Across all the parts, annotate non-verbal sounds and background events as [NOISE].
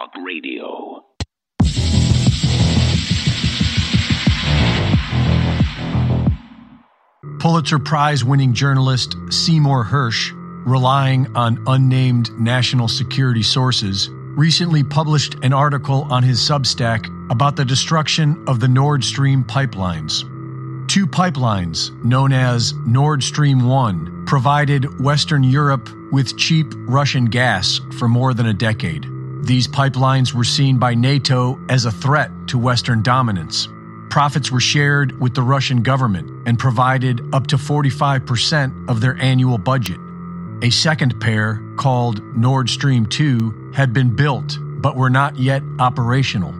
Talk Radio. Pulitzer Prize winning journalist Seymour Hersh, relying on unnamed national security sources, recently published an article on his Substack about the destruction of the Nord Stream pipelines. Two pipelines, known as Nord Stream 1, provided Western Europe with cheap Russian gas for more than a decade. These pipelines were seen by NATO as a threat to Western dominance. Profits were shared with the Russian government and provided up to 45% of their annual budget. A second pair, called Nord Stream 2, had been built but were not yet operational.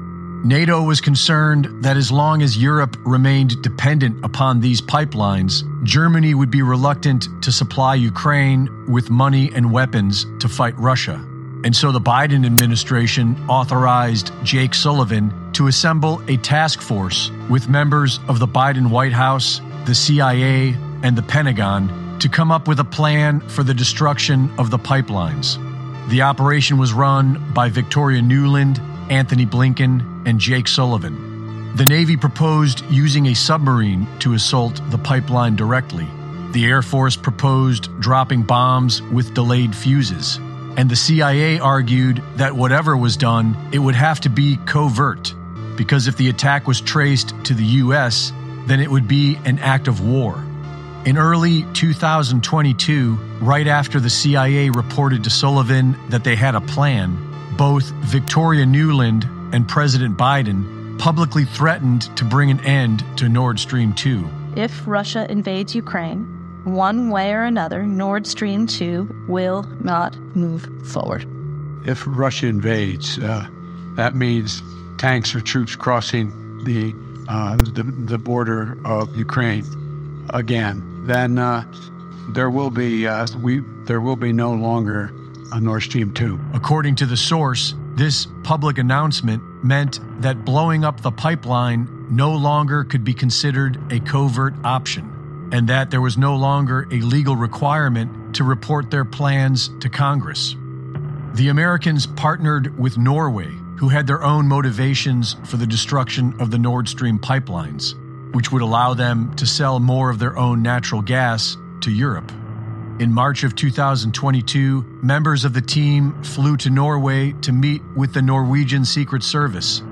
NATO was concerned that as long as Europe remained dependent upon these pipelines, Germany would be reluctant to supply Ukraine with money and weapons to fight Russia. And so the Biden administration authorized Jake Sullivan to assemble a task force with members of the Biden White House, the CIA, and the Pentagon to come up with a plan for the destruction of the pipelines. The operation was run by Victoria Nuland, Antony Blinken, and Jake Sullivan. The Navy proposed using a submarine to assault the pipeline directly. The Air Force proposed dropping bombs with delayed fuses. And the CIA argued that whatever was done, it would have to be covert, because if the attack was traced to the U.S., then it would be an act of war. In early 2022, right after the CIA reported to Sullivan that they had a plan, both Victoria Nuland and President Biden publicly threatened to bring an end to Nord Stream 2. If Russia invades Ukraine, one way or another, Nord Stream 2 will not move forward. If Russia invades, uh, that means tanks or troops crossing the, uh, the, the border of Ukraine again. Then uh, there will be uh, we there will be no longer a Nord Stream 2. According to the source, this public announcement meant that blowing up the pipeline no longer could be considered a covert option, and that there was no longer a legal requirement to report their plans to Congress. The Americans partnered with Norway, who had their own motivations for the destruction of the Nord Stream pipelines, which would allow them to sell more of their own natural gas to Europe. In March of 2022, members of the team flew to Norway to meet with the Norwegian Secret Service.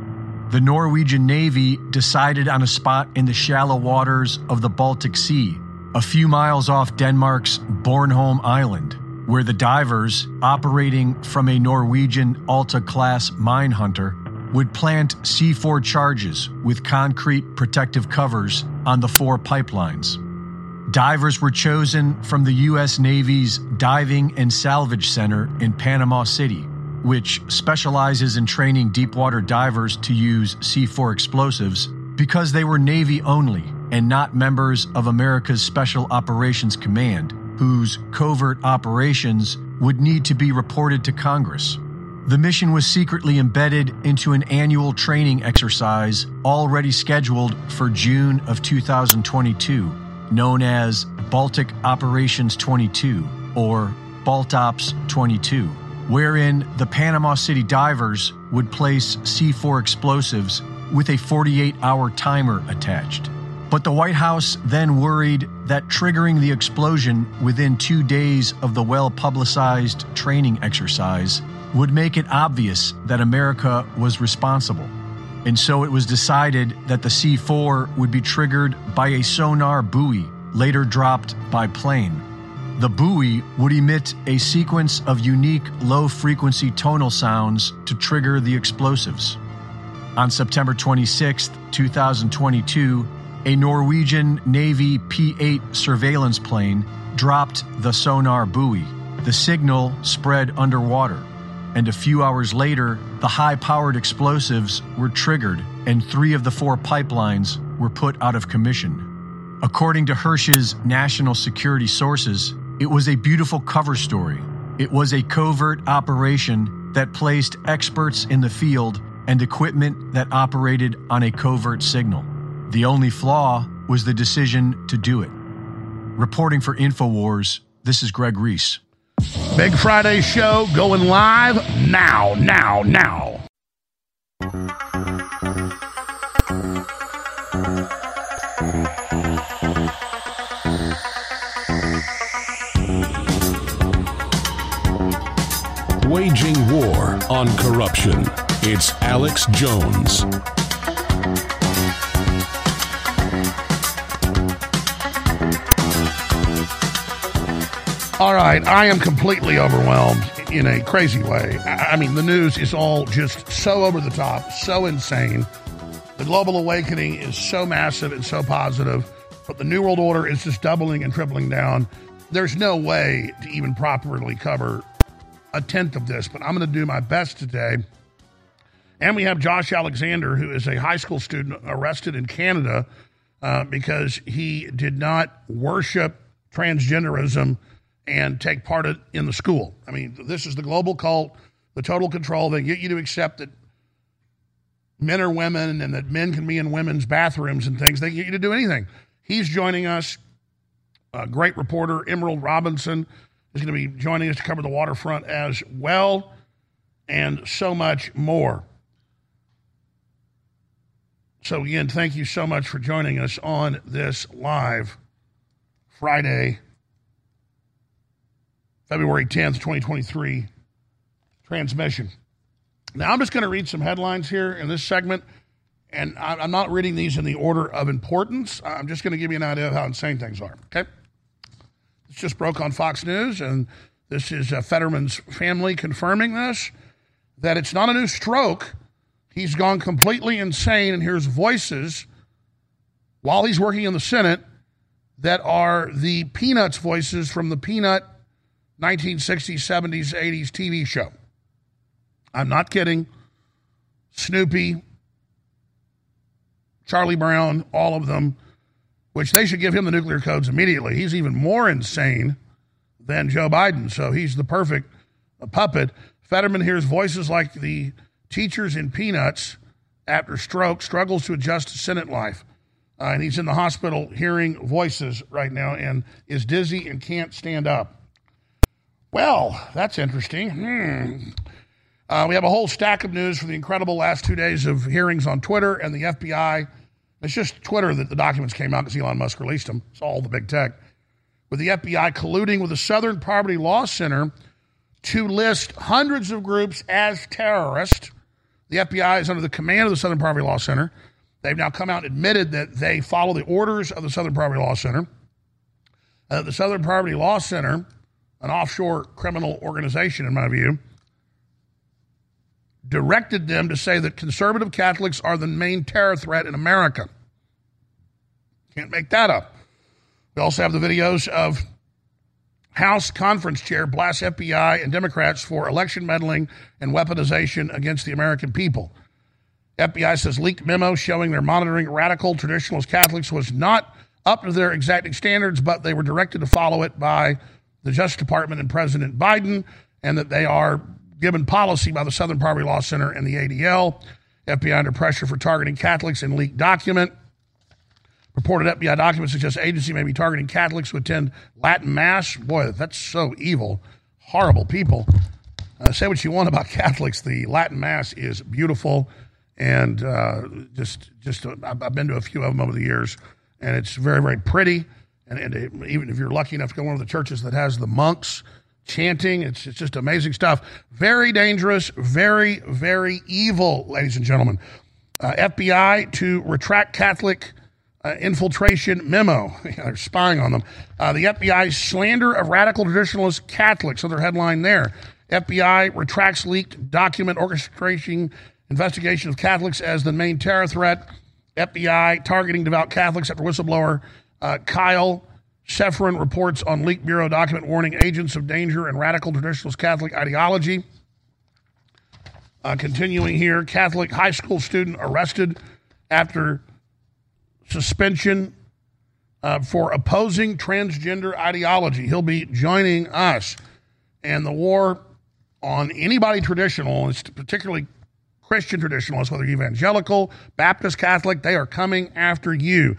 The Norwegian Navy decided on a spot in the shallow waters of the Baltic Sea, a few miles off Denmark's Bornholm Island, where the divers, operating from a Norwegian Alta class mine hunter, would plant C4 charges with concrete protective covers on the four pipelines. Divers were chosen from the U.S. Navy's Diving and Salvage Center in Panama City, which specializes in training deepwater divers to use C4 explosives because they were Navy only and not members of America's Special Operations Command, whose covert operations would need to be reported to Congress. The mission was secretly embedded into an annual training exercise already scheduled for June of 2022 known as Baltic Operations 22 or Baltops 22, wherein the Panama City divers would place C4 explosives with a 48 hour timer attached. But the White House then worried that triggering the explosion within two days of the well publicized training exercise would make it obvious that America was responsible. And so it was decided that the C4 would be triggered by a sonar buoy later dropped by plane. The buoy would emit a sequence of unique low frequency tonal sounds to trigger the explosives. On September 26, 2022, a Norwegian Navy P 8 surveillance plane dropped the sonar buoy. The signal spread underwater, and a few hours later, the high powered explosives were triggered, and three of the four pipelines were put out of commission. According to Hersh's national security sources, it was a beautiful cover story. It was a covert operation that placed experts in the field and equipment that operated on a covert signal. The only flaw was the decision to do it. Reporting for InfoWars, this is Greg Reese. Big Friday show going live now, now, now. Waging war on corruption. It's Alex Jones. All right, I am completely overwhelmed in a crazy way. I mean, the news is all just so over the top, so insane. The global awakening is so massive and so positive, but the New World Order is just doubling and tripling down. There's no way to even properly cover a tenth of this, but I'm going to do my best today. And we have Josh Alexander, who is a high school student arrested in Canada uh, because he did not worship transgenderism and take part in the school. I mean, this is the global cult, the total control. They get you to accept that men are women and that men can be in women's bathrooms and things. They get you to do anything. He's joining us. A great reporter, Emerald Robinson, is going to be joining us to cover the waterfront as well, and so much more. So, again, thank you so much for joining us on this live Friday, February 10th, 2023 transmission. Now, I'm just going to read some headlines here in this segment, and I'm not reading these in the order of importance. I'm just going to give you an idea of how insane things are, okay? This just broke on Fox News, and this is uh, Fetterman's family confirming this that it's not a new stroke. He's gone completely insane and hears voices while he's working in the Senate that are the Peanuts voices from the Peanut 1960s, 70s, 80s TV show. I'm not kidding. Snoopy, Charlie Brown, all of them, which they should give him the nuclear codes immediately. He's even more insane than Joe Biden, so he's the perfect puppet. Fetterman hears voices like the teachers in Peanuts after stroke, struggles to adjust to Senate life. Uh, and he's in the hospital hearing voices right now and is dizzy and can't stand up. Well, that's interesting. Hmm. Uh, we have a whole stack of news for the incredible last two days of hearings on Twitter and the FBI. It's just Twitter that the documents came out because Elon Musk released them. It's all the big tech. With the FBI colluding with the Southern Poverty Law Center to list hundreds of groups as terrorists. The FBI is under the command of the Southern Poverty Law Center. They've now come out and admitted that they follow the orders of the Southern Poverty Law Center. Uh, the Southern Poverty Law Center, an offshore criminal organization, in my view, directed them to say that conservative Catholics are the main terror threat in America. Can't make that up. We also have the videos of House conference chair blasts FBI and Democrats for election meddling and weaponization against the American people. FBI says leaked memo showing they're monitoring radical traditionalist Catholics was not up to their exacting standards, but they were directed to follow it by the Justice Department and President Biden, and that they are given policy by the Southern Poverty Law Center and the ADL. FBI under pressure for targeting Catholics in leaked document. Reported FBI documents suggest agency may be targeting Catholics who attend Latin Mass. Boy, that's so evil. Horrible people. Uh, say what you want about [LAUGHS] Catholics. The Latin Mass is beautiful, and uh, just just uh, I've been to a few of them over the years, and it's very very pretty. And, and it, even if you're lucky enough to go to one of the churches that has the monks chanting, it's it's just amazing stuff. Very dangerous, very very evil, ladies and gentlemen. Uh, FBI to retract Catholic uh, infiltration memo. [LAUGHS] They're spying on them. Uh, the FBI slander of radical traditionalist Catholics. Another headline there. FBI retracts leaked document orchestrating investigation of Catholics as the main terror threat. FBI targeting devout Catholics after whistleblower uh, Kyle Seraphin reports on leaked bureau document warning agents of danger and radical traditionalist Catholic ideology. Uh, continuing here, Catholic high school student arrested after suspension uh, for opposing transgender ideology. He'll be joining us. And the war on anybody traditionalist, particularly Christian traditionalists, whether evangelical, Baptist, Catholic, they are coming after you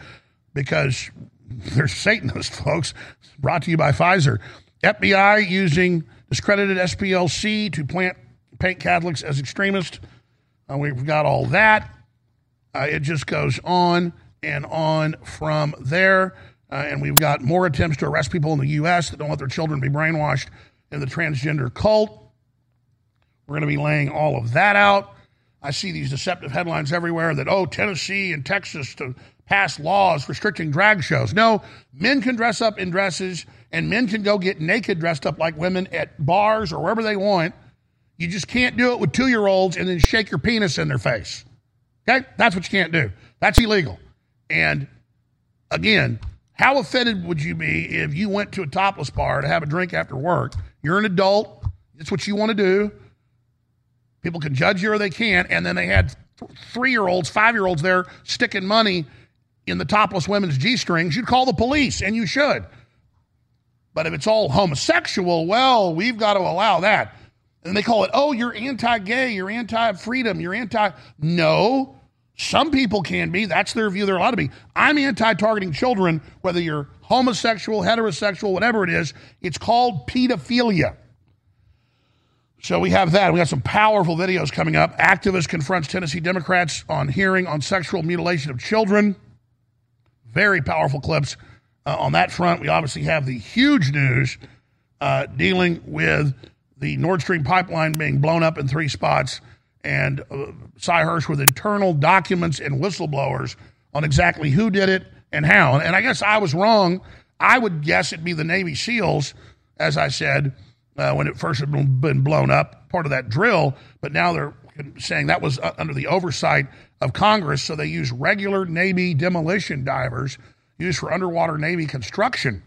because they're Satanists, folks. Brought to you by Pfizer. FBI using discredited SPLC to plant paint Catholics as extremists. Uh, we've got all that. Uh, it just goes on and on from there. Uh, and we've got more attempts to arrest people in the U.S. that don't let their children to be brainwashed in the transgender cult. We're going to be laying all of that out. I see these deceptive headlines everywhere that, oh, Tennessee and Texas to pass laws restricting drag shows. No, men can dress up in dresses and men can go get naked dressed up like women at bars or wherever they want. You just can't do it with two year olds and then shake your penis in their face. Okay? That's what you can't do. That's illegal. And again, how offended would you be if you went to a topless bar to have a drink after work? You're an adult. It's what you want to do. People can judge you or they can't. And then they had three year olds, five year olds there sticking money in the topless women's G strings. You'd call the police, and you should. But if it's all homosexual, well, we've got to allow that. And they call it, oh, you're anti gay, you're anti freedom, you're anti. No. Some people can be. That's their view. They're allowed to be. I'm anti targeting children, whether you're homosexual, heterosexual, whatever it is. It's called pedophilia. So we have that. We got some powerful videos coming up. Activist confronts Tennessee Democrats on hearing on sexual mutilation of children. Very powerful clips uh, on that front. We obviously have the huge news uh, dealing with the Nord Stream pipeline being blown up in three spots and uh, Sy Hersh with internal documents and whistleblowers on exactly who did it and how. And, and I guess I was wrong. I would guess it'd be the Navy SEALs, as I said uh, when it first had been blown up, part of that drill. But now they're saying that was uh, under the oversight of Congress. So they use regular Navy demolition divers used for underwater Navy construction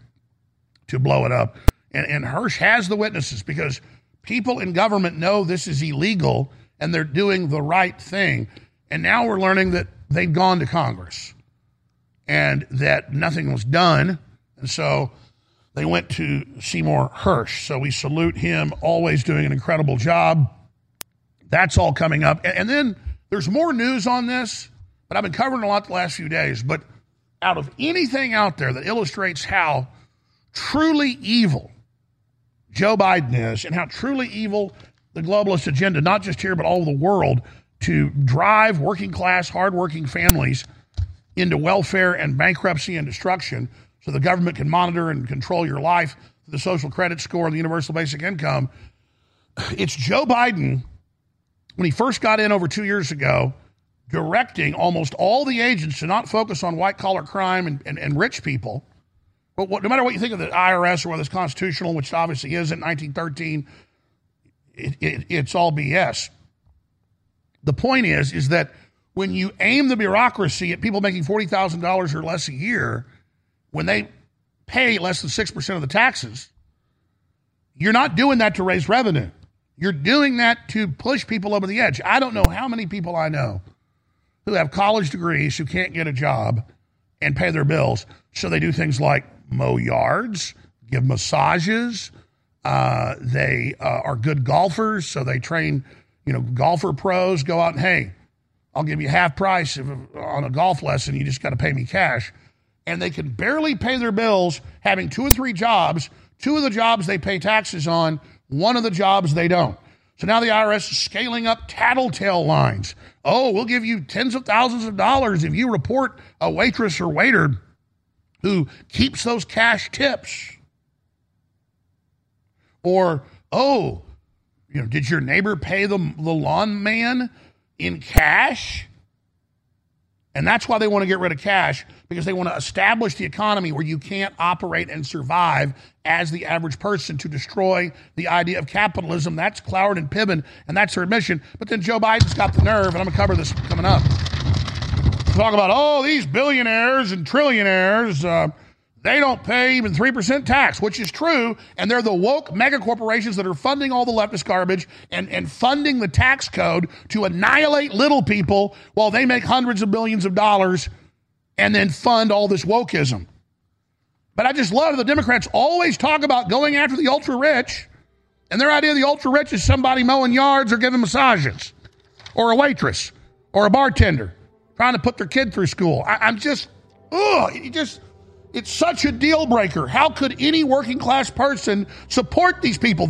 to blow it up. And, and Hersh has the witnesses because people in government know this is illegal and they're doing the right thing. And now we're learning that they'd gone to Congress and that nothing was done. And so they went to Seymour Hersh. So we salute him, always doing an incredible job. That's all coming up. And, then there's more news on this, but I've been covering a lot the last few days. But out of anything out there that illustrates how truly evil Joe Biden is and how truly evil the globalist agenda, not just here, but all over the world, to drive working class, hardworking families into welfare and bankruptcy and destruction so the government can monitor and control your life, the social credit score, the universal basic income. It's Joe Biden, when he first got in over two years ago, directing almost all the agents to not focus on white collar crime and, and, and, rich people. But what, no matter what you think of the IRS or whether it's constitutional, which obviously isn't, 1913, it, it, it's all BS. The point is, is that when you aim the bureaucracy at people making $40,000 or less a year, when they pay less than 6% of the taxes, you're not doing that to raise revenue. You're doing that to push people over the edge. I don't know how many people I know who have college degrees who can't get a job and pay their bills. So they do things like mow yards, give massages. Uh, they uh, are good golfers, so they train, you know, golfer pros. Go out and hey, I'll give you half price if, on a golf lesson. You just got to pay me cash and they can barely pay their bills having two or three jobs. Two of the jobs they pay taxes on, one of the jobs they don't. So now the IRS is scaling up tattletale lines. Oh, we'll give you tens of thousands of dollars if you report a waitress or waiter who keeps those cash tips. Or, oh, you know, did your neighbor pay the, the lawn man in cash? And that's why they want to get rid of cash because they want to establish the economy where you can't operate and survive as the average person to destroy the idea of capitalism. That's Cloward and Piven, and that's their mission. But then Joe Biden's got the nerve, and I'm going to cover this coming up. Talk about, oh, these billionaires and trillionaires. Uh, they don't pay even 3% tax, which is true. And they're the woke mega corporations that are funding all the leftist garbage and, and funding the tax code to annihilate little people while they make hundreds of billions of dollars and then fund all this wokeism. But I just love the Democrats always talk about going after the ultra rich. And their idea of the ultra rich is somebody mowing yards or giving massages, or a waitress, or a bartender trying to put their kid through school. I, am just, ugh, you just It's such a deal breaker. How could any working class person support these people?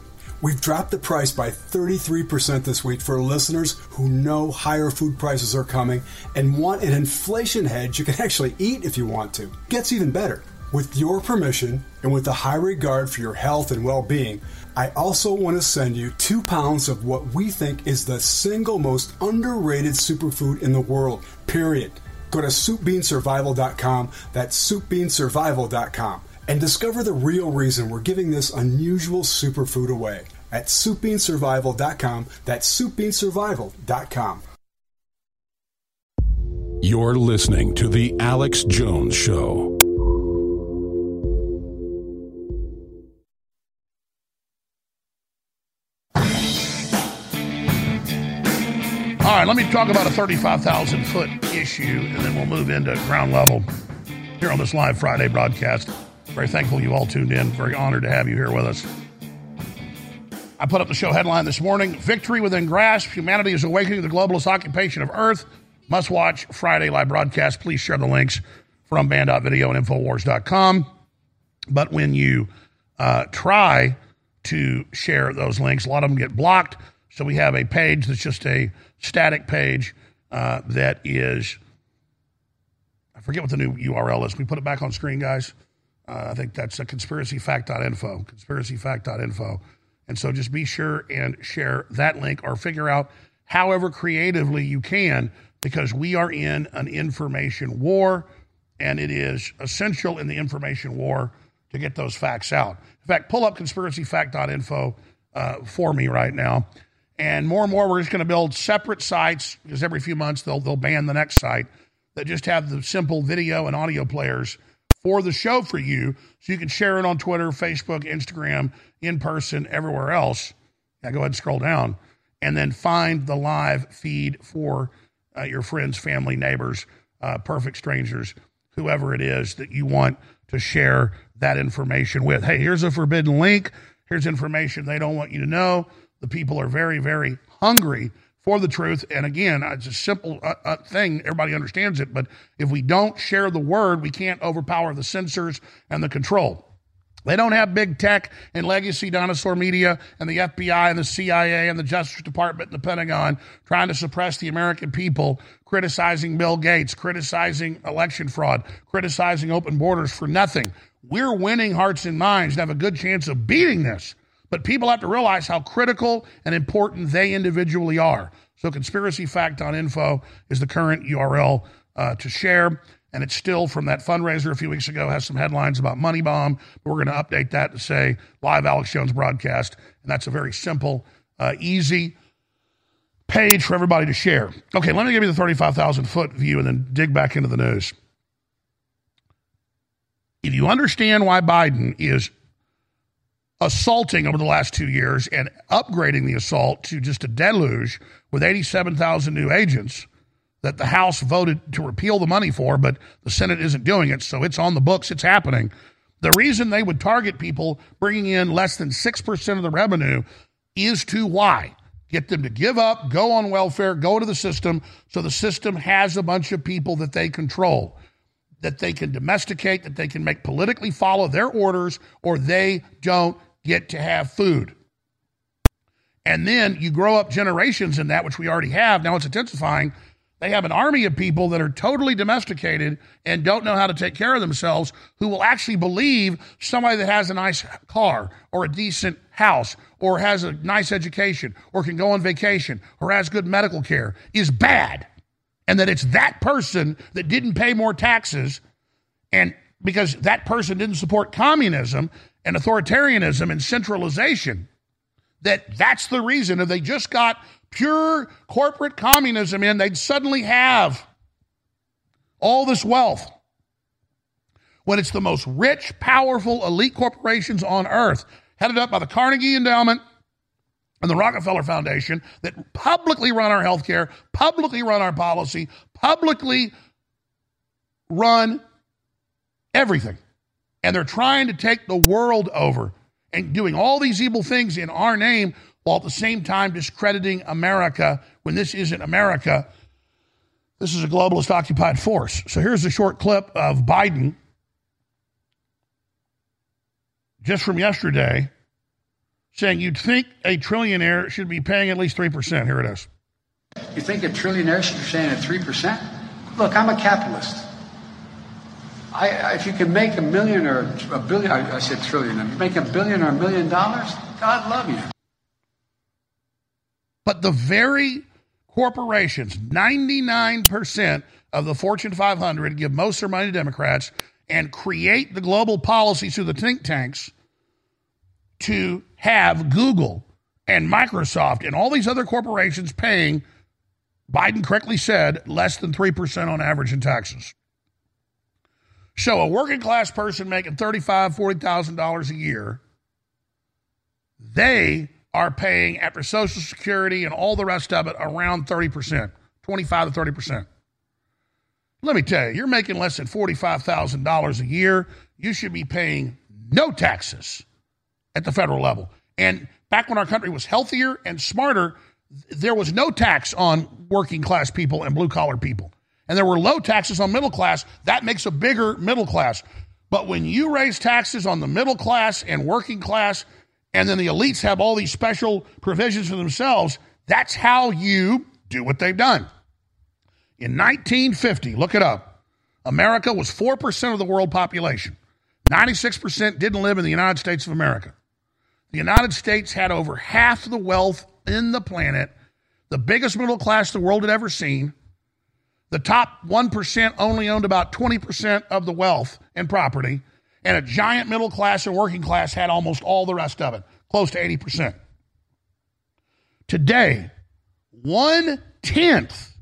We've dropped the price by 33% this week for listeners who know higher food prices are coming and want an inflation hedge you can actually eat if you want to. Gets even better. With your permission and with a high regard for your health and well being, I also want to send you two pounds of what we think is the single most underrated superfood in the world, period. Go to soupbeansurvival.com, that's soupbeansurvival.com, and discover the real reason we're giving this unusual superfood away at soupbeansurvival.com, that's soupbeansurvival.com. You're listening to The Alex Jones Show. All right, let me talk about a 35,000 foot issue, and then we'll move into ground level here on this live Friday broadcast. Very thankful you all tuned in. Very honored to have you here with us. I put up the show headline this morning Victory within grasp. Humanity is awakening the globalist occupation of Earth. Must watch Friday live broadcast. Please share the links from band.video and Infowars.com. But when you uh, try to share those links, a lot of them get blocked. So we have a page that's just a static page uh, that is, I forget what the new URL is. We put it back on screen, guys? Uh, I think that's a conspiracyfact.info, conspiracyfact.info. And so just be sure and share that link or figure out however creatively you can because we are in an information war and it is essential in the information war to get those facts out. In fact, pull up conspiracyfact.info uh, for me right now. And more and more, we're just going to build separate sites because every few months they'll, they'll ban the next site that just have the simple video and audio players for the show for you so you can share it on Twitter, Facebook, Instagram, in person, everywhere else. Yeah, go ahead and scroll down and then find the live feed for uh, your friends, family, neighbors, uh, perfect strangers, whoever it is that you want to share that information with. Hey, here's a forbidden link. Here's information they don't want you to know. The people are very, very hungry for the truth. And again, it's a simple uh, uh, thing. Everybody understands it. But if we don't share the word, we can't overpower the censors and the control. They don't have big tech and legacy dinosaur media and the FBI and the CIA and the Justice Department and the Pentagon trying to suppress the American people, criticizing Bill Gates, criticizing election fraud, criticizing open borders for nothing. We're winning hearts and minds and have a good chance of beating this. But people have to realize how critical and important they individually are. So, conspiracyfact.info is the current URL uh, to share. And it's still from that fundraiser a few weeks ago, has some headlines about Money Bomb. But we're going to update that to say live Alex Jones broadcast. And that's a very simple, uh, easy page for everybody to share. Okay, let me give you the 35,000 foot view and then dig back into the news. If you understand why Biden is assaulting over the last two years and upgrading the assault to just a deluge with 87,000 new agents that the House voted to repeal the money for, but the Senate isn't doing it. So it's on the books, it's happening. The reason they would target people bringing in less than 6% of the revenue is to why? Get them to give up, go on welfare, go to the system, so the system has a bunch of people that they control, that they can domesticate, that they can make politically follow their orders, or they don't get to have food. And then you grow up generations in that, which we already have. Now it's intensifying. They have an army of people that are totally domesticated and don't know how to take care of themselves who will actually believe somebody that has a nice car or a decent house or has a nice education or can go on vacation or has good medical care is bad. And that it's that person that didn't pay more taxes and because that person didn't support communism and authoritarianism and centralization that that's the reason if they just got pure corporate communism in they'd suddenly have all this wealth when it's the most rich powerful elite corporations on earth headed up by the carnegie endowment and the Rockefeller Foundation that publicly run our health care, publicly run our policy, publicly run everything. And they're trying to take the world over and doing all these evil things in our name while at the same time discrediting America when this isn't America. This is a globalist occupied force. So here's a short clip of Biden just from yesterday saying you'd think a trillionaire should be paying at least 3%. Here it is. You think a trillionaire should be paying at 3%? Look, I'm a capitalist. I, if you can make a million or a billion, I, I said trillion, if you make a billion or a million dollars, God love you. But the very corporations, 99% of the Fortune 500 give most of their money to Democrats and create the global policy through the think tanks to have Google and Microsoft and all these other corporations paying, Biden correctly said, less than 3% on average in taxes. So a working class person making $35,000, $40,000 a year, they are paying after Social Security and all the rest of it around 30%, 25 to 30%. Let me tell you, you're making less than $45,000 a year, you should be paying no taxes at the federal level. And back when our country was healthier and smarter, there was no tax on working class people and blue collar people and there were low taxes on middle class, that makes a bigger middle class. But when you raise taxes on the middle class and working class, and then the elites have all these special provisions for themselves, that's how you do what they've done. In 1950, look it up, America was 4% of the world population. 96% didn't live in the United States of America. The United States had over half the wealth in the planet, the biggest middle class the world had ever seen. The top 1% only owned about 20% of the wealth and property, and a giant middle class and working class had almost all the rest of it, close to 80%. Today, one tenth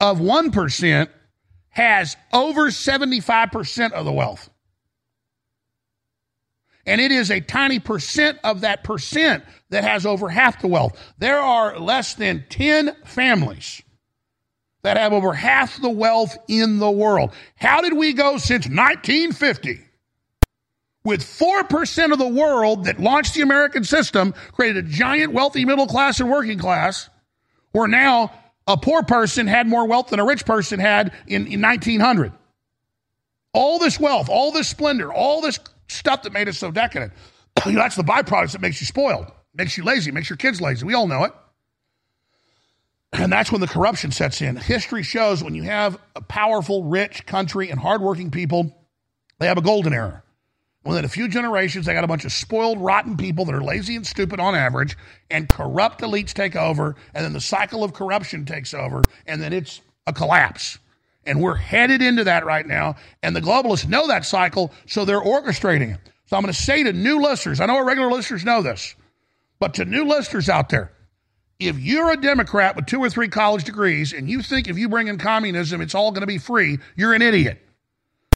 of 1% has over 75% of the wealth. And it is a tiny percent of that percent that has over half the wealth. There are less than 10 families that have over half the wealth in the world. How did we go since 1950? With 4% of the world that launched the American system, created a giant wealthy middle class and working class, where now a poor person had more wealth than a rich person had in, in 1900. All this wealth, all this splendor, all this stuff that made us so decadent. [CLEARS THROAT] that's the byproduct that makes you spoiled, makes you lazy, makes your kids lazy. We all know it. And that's when the corruption sets in. History shows when you have a powerful, rich country and hardworking people, they have a golden era. Within a few generations, they got a bunch of spoiled, rotten people that are lazy and stupid on average, and corrupt elites take over, and then the cycle of corruption takes over, and then it's a collapse. And we're headed into that right now, and the globalists know that cycle, so they're orchestrating it. So I'm going to say to new listeners, I know our regular listeners know this, but to new listeners out there, if you're a Democrat with two or three college degrees and you think if you bring in communism, it's all going to be free, you're an idiot.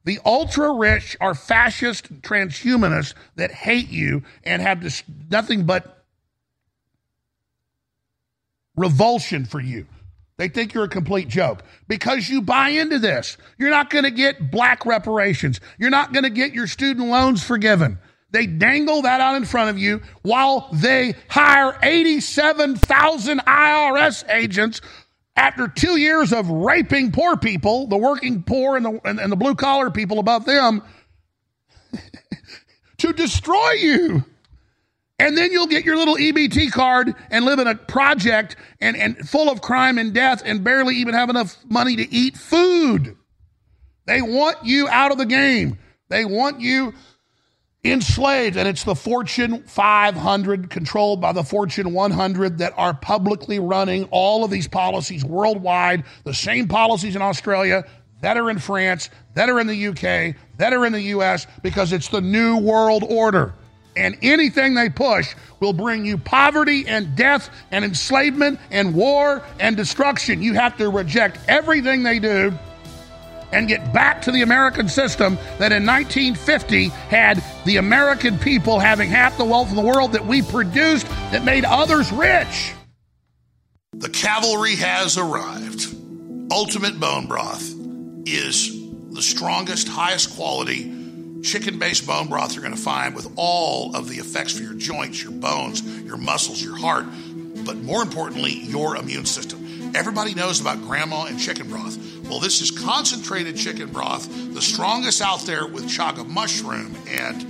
The ultra rich are fascist transhumanists that hate you and have this, nothing but revulsion for you. They think you're a complete joke because you buy into this. You're not going to get black reparations. You're not going to get your student loans forgiven. They dangle that out in front of you while they hire 87,000 IRS agents after two years of raping poor people, the working poor and the, and, and the blue collar people above them, [LAUGHS] to destroy you. And then you'll get your little EBT card and live in a project and, and full of crime and death and barely even have enough money to eat food. They want you out of the game. They want you enslaved. And it's the Fortune 500, controlled by the Fortune 100, that are publicly running all of these policies worldwide, the same policies in Australia that are in France, that are in the UK, that are in the US, because it's the new world order. And anything they push will bring you poverty and death and enslavement and war and destruction. You have to reject everything they do and get back to the American system that in 1950 had the American people having half the wealth of the world that we produced that made others rich. The cavalry has arrived. Ultimate Bone Broth is the strongest, highest quality chicken based bone broth you're going to find with all of the effects for your joints, your bones, your muscles, your heart, but more importantly, your immune system. Everybody knows about grandma and chicken broth. Well, this is concentrated chicken broth, the strongest out there with chaga mushroom and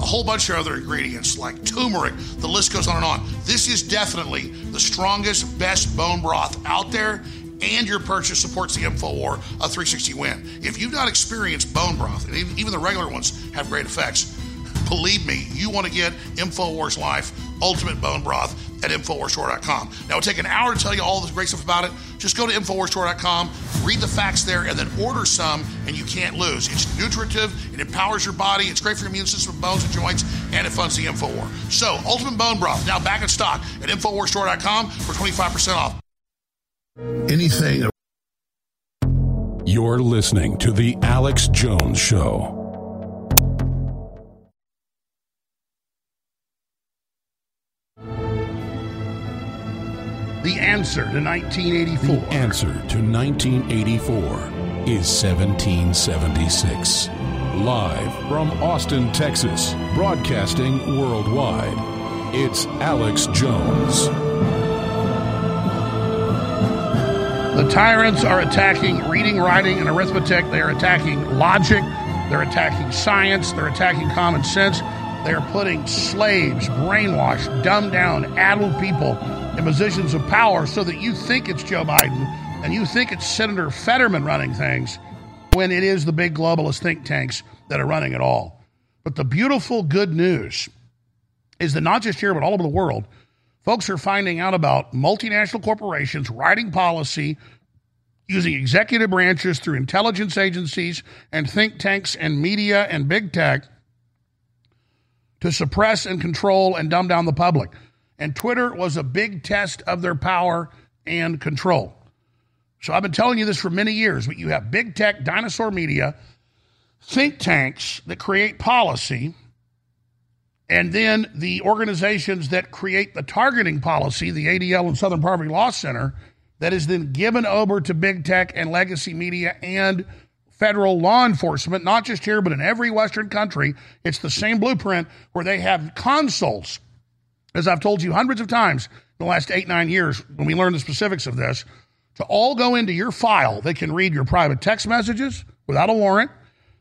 a whole bunch of other ingredients like turmeric. The list goes on and on. This is definitely the strongest, best bone broth out there and your purchase supports the InfoWar a 360 win. If you've not experienced bone broth, and even the regular ones have great effects, believe me, you want to get InfoWars Life Ultimate Bone Broth at InfoWarsStore.com. Now, it'll take an hour to tell you all the great stuff about it. Just go to InfoWarsStore.com, read the facts there, and then order some, and you can't lose. It's nutritive, it empowers your body, it's great for your immune system, bones, and joints, and it funds the InfoWar. So, Ultimate Bone Broth, now back in stock at InfoWarsStore.com for 25% off. Anything. You're listening to The Alex Jones Show. The answer to 1984. The answer to 1984 is 1776. Live from Austin, Texas, broadcasting worldwide, it's Alex Jones. The tyrants are attacking reading, writing, and arithmetic. They are attacking logic. They're attacking science. They're attacking common sense. They're putting slaves, brainwashed, dumbed down, addled people in positions of power so that you think it's Joe Biden and you think it's Senator Fetterman running things when it is the big globalist think tanks that are running it all. But the beautiful good news is that not just here, but all over the world, folks are finding out about multinational corporations writing policy using executive branches through intelligence agencies and think tanks and media and big tech to suppress and control and dumb down the public. And Twitter was a big test of their power and control. So I've been telling you this for many years, but you have big tech, dinosaur media, think tanks that create policy, and then the organizations that create the targeting policy, the ADL and Southern Poverty Law Center, that is then given over to big tech and legacy media and federal law enforcement, not just here, but in every Western country. It's the same blueprint where they have consoles as I've told you hundreds of times in the last eight, nine years when we learned the specifics of this, to all go into your file. They can read your private text messages without a warrant.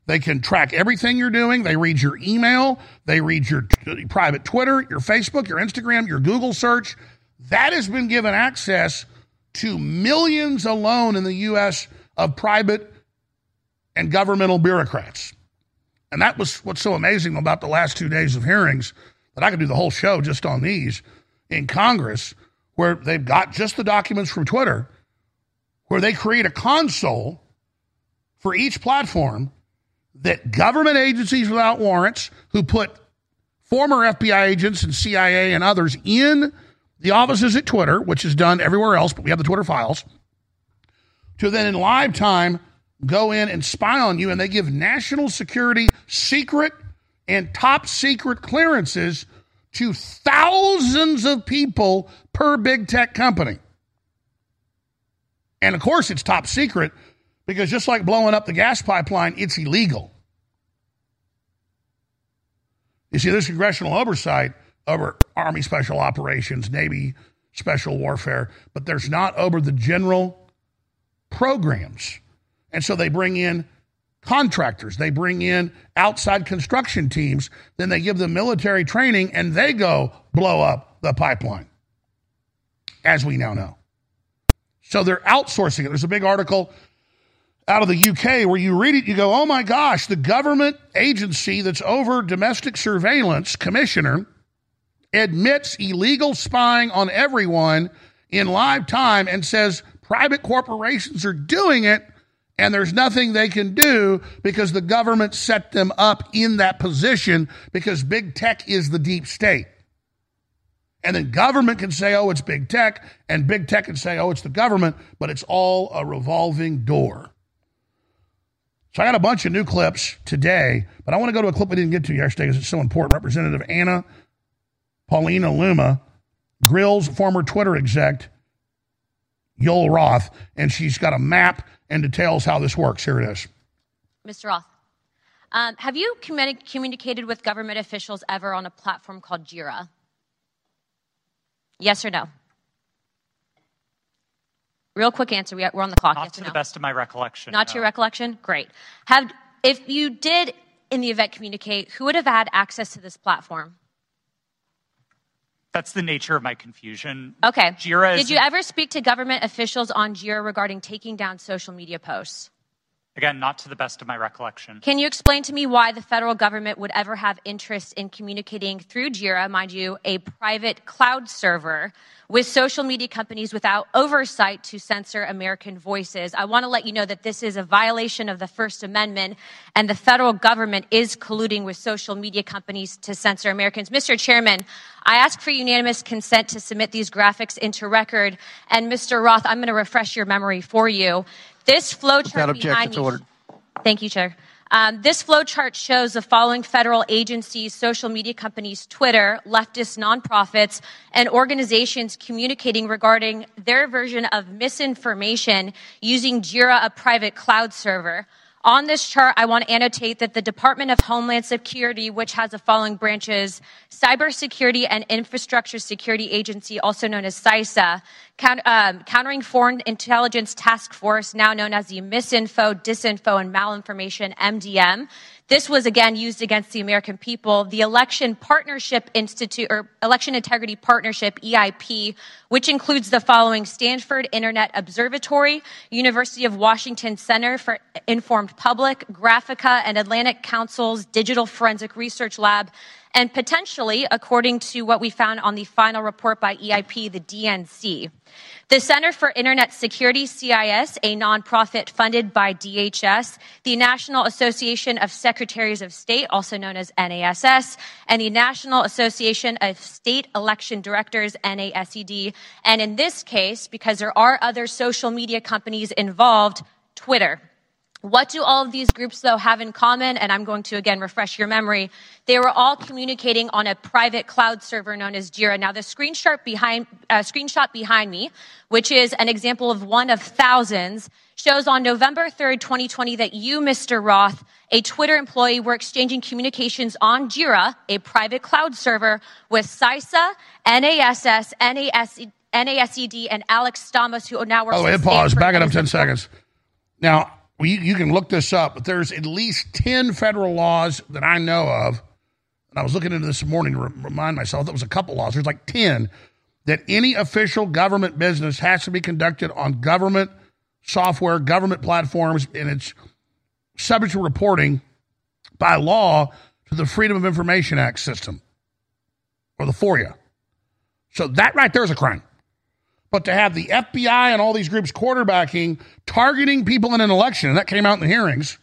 They can track everything you're doing. They read your email. They read your t- private Twitter, your Facebook, your Instagram, your Google search. That has been given access to millions alone in the U.S. of private and governmental bureaucrats. And that was what's so amazing about the last two days of hearings I could do the whole show just on these in Congress, where they've got just the documents from Twitter, where they create a console for each platform that government agencies without warrants who put former FBI agents and CIA and others in the offices at Twitter, which is done everywhere else, but we have the Twitter files, to then in live time go in and spy on you, and they give national security secret and top secret clearances to thousands of people per big tech company. And of course, it's top secret because just like blowing up the gas pipeline, it's illegal. You see, there's congressional oversight over Army Special Operations, Navy Special Warfare, but there's not over the general programs. And so they bring in contractors, they bring in outside construction teams, then they give them military training and they go blow up the pipeline, as we now know. So they're outsourcing it. There's a big article out of the UK where you read it, you go, oh my gosh, the government agency that's over domestic surveillance, commissioner, admits illegal spying on everyone in live time and says private corporations are doing it and there's nothing they can do because the government set them up in that position because big tech is the deep state. And then government can say, oh, it's big tech, and big tech can say, oh, it's the government, but it's all a revolving door. So I got a bunch of new clips today, but I want to go to a clip we didn't get to yesterday because it's so important. Representative Anna Paulina Luna grills former Twitter exec Yoel Roth, and she's got a map and details how this works. Here it is. Mr. Roth, um, have you communi- communicated with government officials ever on a platform called Jira? Yes or no? Real quick answer. We, are on the clock. Not yes to or the best of my recollection. Not to your recollection? Great. Have if you did in the event communicate, who would have had access to this platform? That's the nature of my confusion. Okay. Jira is Did you ever speak to government officials on Jira regarding taking down social media posts? Again not to the best of my recollection. Can you explain to me why the federal government would ever have interest in communicating through Jira, mind you, a private cloud server with social media companies without oversight to censor American voices? I want to let you know that this is a violation of the First Amendment and the federal government is colluding with social media companies to censor Americans. Mr. Chairman, I ask for unanimous consent to submit these graphics into record. And Mr. Roth, I'm going to refresh your memory for you. This flowchart behind me. ordered. Thank you, Chair. Um, this flowchart shows the following federal agencies, social media companies, Twitter, leftist nonprofits, and organizations communicating regarding their version of misinformation using Jira, a private cloud server. On this chart, I want to annotate that the Department of Homeland Security, which has the following branches, Cybersecurity and Infrastructure Security Agency, also known as CISA, um, Countering Foreign Intelligence Task Force, now known as the Misinfo, Disinfo, and Malinformation, MDM. This was again used against the American people. The Election Partnership Institute, or Election Integrity Partnership, EIP, which includes the following Stanford Internet Observatory, University of Washington Center for Informed Public, Graphika, and Atlantic Council's Digital Forensic Research Lab, and potentially, according to what we found on the final report by EIP, the DNC. The Center for Internet Security, CIS, a nonprofit funded by DHS, the National Association of Secretaries of State, also known as NASS, and the National Association of State Election Directors, NASED. And in this case, because there are other social media companies involved, Twitter. What do all of these groups, though, have in common? And I'm going to again refresh your memory. They were all communicating on a private cloud server known as Jira. Now, the screenshot behind, uh, screenshot behind me, which is an example of one of thousands, shows on November 3rd, 2020, that you, Mr. Roth, a Twitter employee, were exchanging communications on Jira, a private cloud server, with CISA, NASS, NASED, NASED, and Alex Stamos, who now works way, at pause. Back it up 10 seconds. Now, we, you can look this up, but there's at least 10 federal laws that I know of. And I was looking into this morning to remind myself there was a couple laws. There's like 10 that any official government business has to be conducted on government software, government platforms, and it's subject to reporting by law to the Freedom of Information Act system or the FOIA. So that right there is a crime. But to have the FBI and all these groups quarterbacking, targeting people in an election, and that came out in the hearings,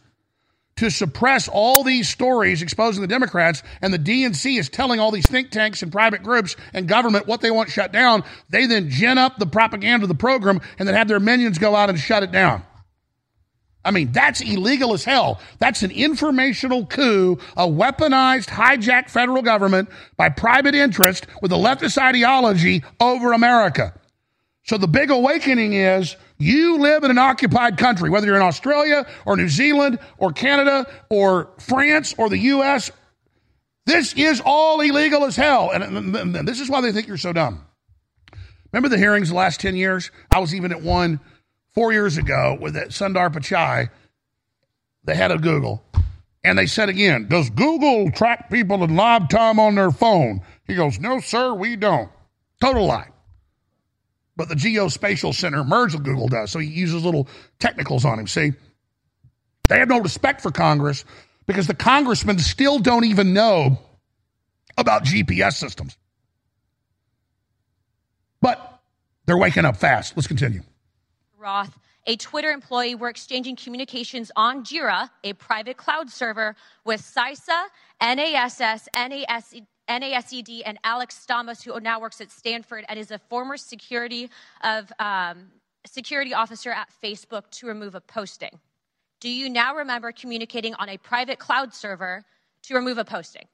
to suppress all these stories exposing the Democrats, and the DNC is telling all these think tanks and private groups and government what they want shut down, they then gin up the propaganda of the program and then have their minions go out and shut it down. I mean, that's illegal as hell. That's an informational coup, a weaponized, hijacked federal government by private interest with a leftist ideology over America. So the big awakening is you live in an occupied country, whether you're in Australia or New Zealand or Canada or France or the US. This is all illegal as hell. And this is why they think you're so dumb. Remember the hearings the last 10 years? I was even at one four years ago with Sundar Pichai, the head of Google. And they said again, Does Google track people in live time on their phone? He goes, No, sir, we don't. Total lie but the Geospatial Center merged with Google does. So he uses little technicals on him. See, they have no respect for Congress because the congressmen still don't even know about GPS systems. But they're waking up fast. Let's continue. Roth, a Twitter employee, were exchanging communications on Jira, a private cloud server, with CISA, NASS, NAS, NASED, and Alex Stamos, who now works at Stanford and is a former security of um, security officer at Facebook, to remove a posting. Do you now remember communicating on a private cloud server to remove a posting?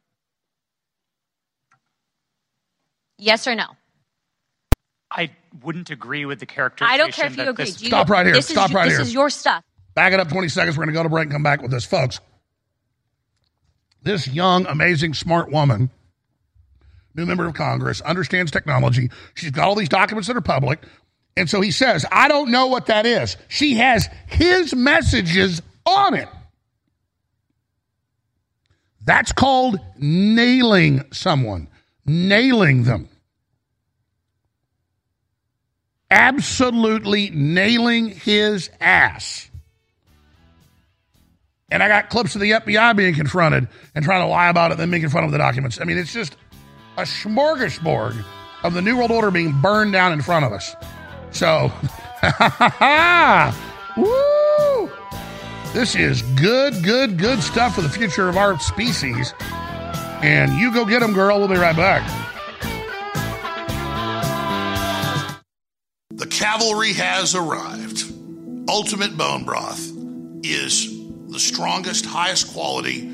Yes or no? I wouldn't agree with the characterization. I don't care if you agree. This, you, Stop right here. This Stop is, right this here. This is your stuff. Back it up 20 seconds. We're going to go to break and come back with this. Folks, this young, amazing, smart woman, new member of Congress, understands technology. She's got all these documents that are public. And so he says, I don't know what that is. She has his messages on it. That's called nailing someone, nailing them. Absolutely nailing his ass. And I got clips of the FBI being confronted and trying to lie about it, then making fun of the documents. I mean, it's just a smorgasbord of the New World Order being burned down in front of us. So, [LAUGHS] woo! This is good, good, good stuff for the future of our species. And you go get them, girl. We'll be right back. The cavalry has arrived. Ultimate Bone Broth is the strongest, highest quality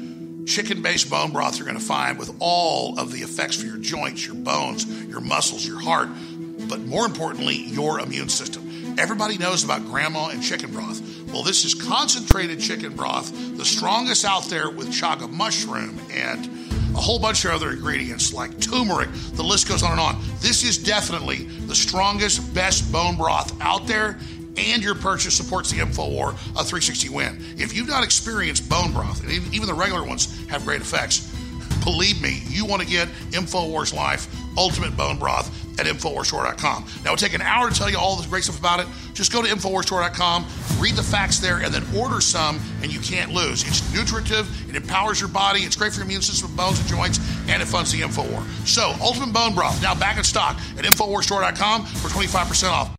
chicken based bone broth you're going to find with all of the effects for your joints, your bones, your muscles, your heart, but more importantly, your immune system. Everybody knows about grandma and chicken broth. Well, this is concentrated chicken broth, the strongest out there with chaga mushroom and a whole bunch of other ingredients like turmeric. The list goes on and on. This is definitely the strongest, best bone broth out there and your purchase supports the InfoWar a 360 win. If you've not experienced bone broth, and even the regular ones have great effects, believe me, you want to get InfoWars Life Ultimate Bone Broth at InfoWarsStore.com. Now, it'll take an hour to tell you all the great stuff about it. Just go to InfoWarsStore.com, read the facts there, and then order some, and you can't lose. It's nutritive, it empowers your body, it's great for your immune system, bones, and joints, and it funds the InfoWar. So, Ultimate Bone Broth, now back in stock at InfoWarsStore.com for 25% off.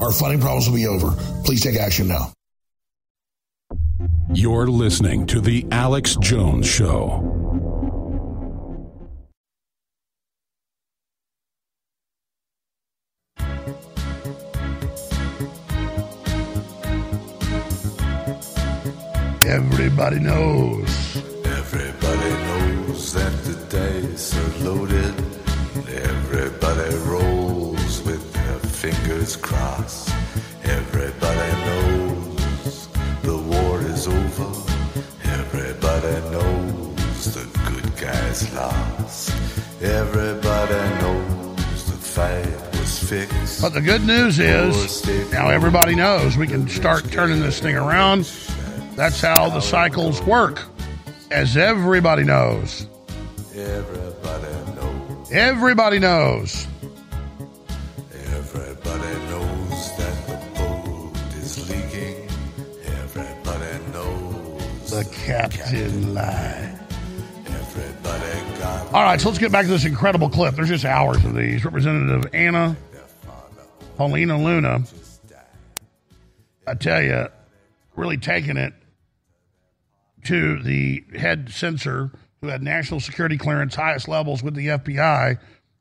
our funding problems will be over. Please take action now. You're listening to The Alex Jones Show. Everybody knows. Fingers crossed. Everybody knows the war is over. Everybody knows the good guys lost. Everybody knows the fight was fix. But the good news is now everybody knows we can start turning this thing around. That's how the cycles work, as everybody knows. Everybody knows. Everybody knows. Everybody knows that the boat is leaking. Everybody knows The captain lied. everybody got All right, so let's get back to this incredible clip. There's just hours of these. Representative Anna Paulina Luna, I tell you, really taking it to the head censor who had national security clearance, highest levels with the FBI,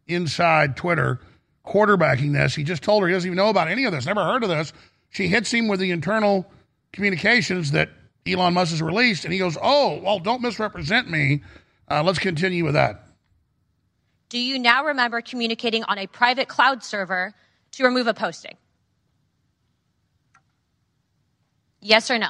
inside Twitter, quarterbacking this. He just told her he doesn't even know about any of this, never heard of this. She hits him with the internal communications that Elon Musk has released, and he goes, Oh, well, don't misrepresent me. Uh, let's continue with that. Do you now remember communicating on a private cloud server to remove a posting? Yes or no?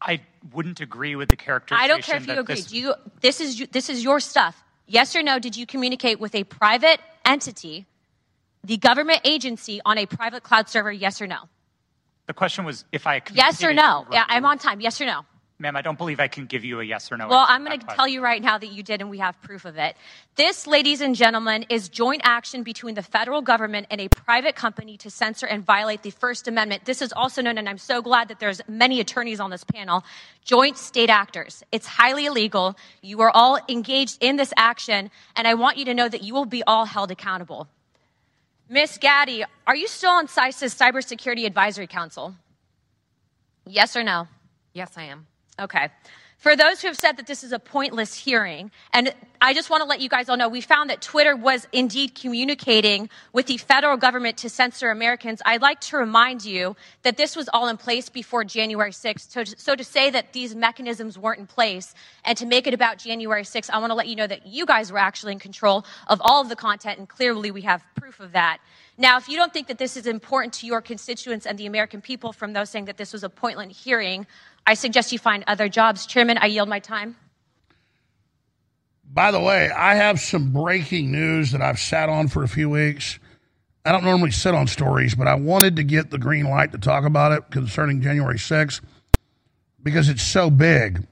I wouldn't agree with the characterization. I don't care if you agree. this- Do you, this is this is your stuff. Yes or no? Did you communicate with a private entity, the government agency, on a private cloud server? Yes or no? the question was if I could. Yes or no? Yeah, I'm on time. Yes or no? Ma'am, I don't believe I can give you a yes or no. Well, I'm going to tell you right now that you did, and we have proof of it. This, ladies and gentlemen, is joint action between the federal government and a private company to censor and violate the First Amendment. This is also known, and I'm so glad that there's many attorneys on this panel, joint state actors. It's highly illegal. You are all engaged in this action, and I want you to know that you will be all held accountable. Miss Gadde, are you still on CISA's Cybersecurity Advisory Council? Yes or no? Yes, I am. Okay. For those who have said that this is a pointless hearing, and I just want to let you guys all know, we found that Twitter was indeed communicating with the federal government to censor Americans. I'd like to remind you that this was all in place before January 6th. So, so to say that these mechanisms weren't in place and to make it about January 6th, I want to let you know that you guys were actually in control of all of the content, and clearly we have proof of that. Now, if you don't think that this is important to your constituents and the American people from those saying that this was a pointless hearing, I suggest you find other jobs. Chairman, I yield my time. By the way, I have some breaking news that I've sat on for a few weeks. I don't normally sit on stories, but I wanted to get the green light to talk about it concerning January 6th because it's so big.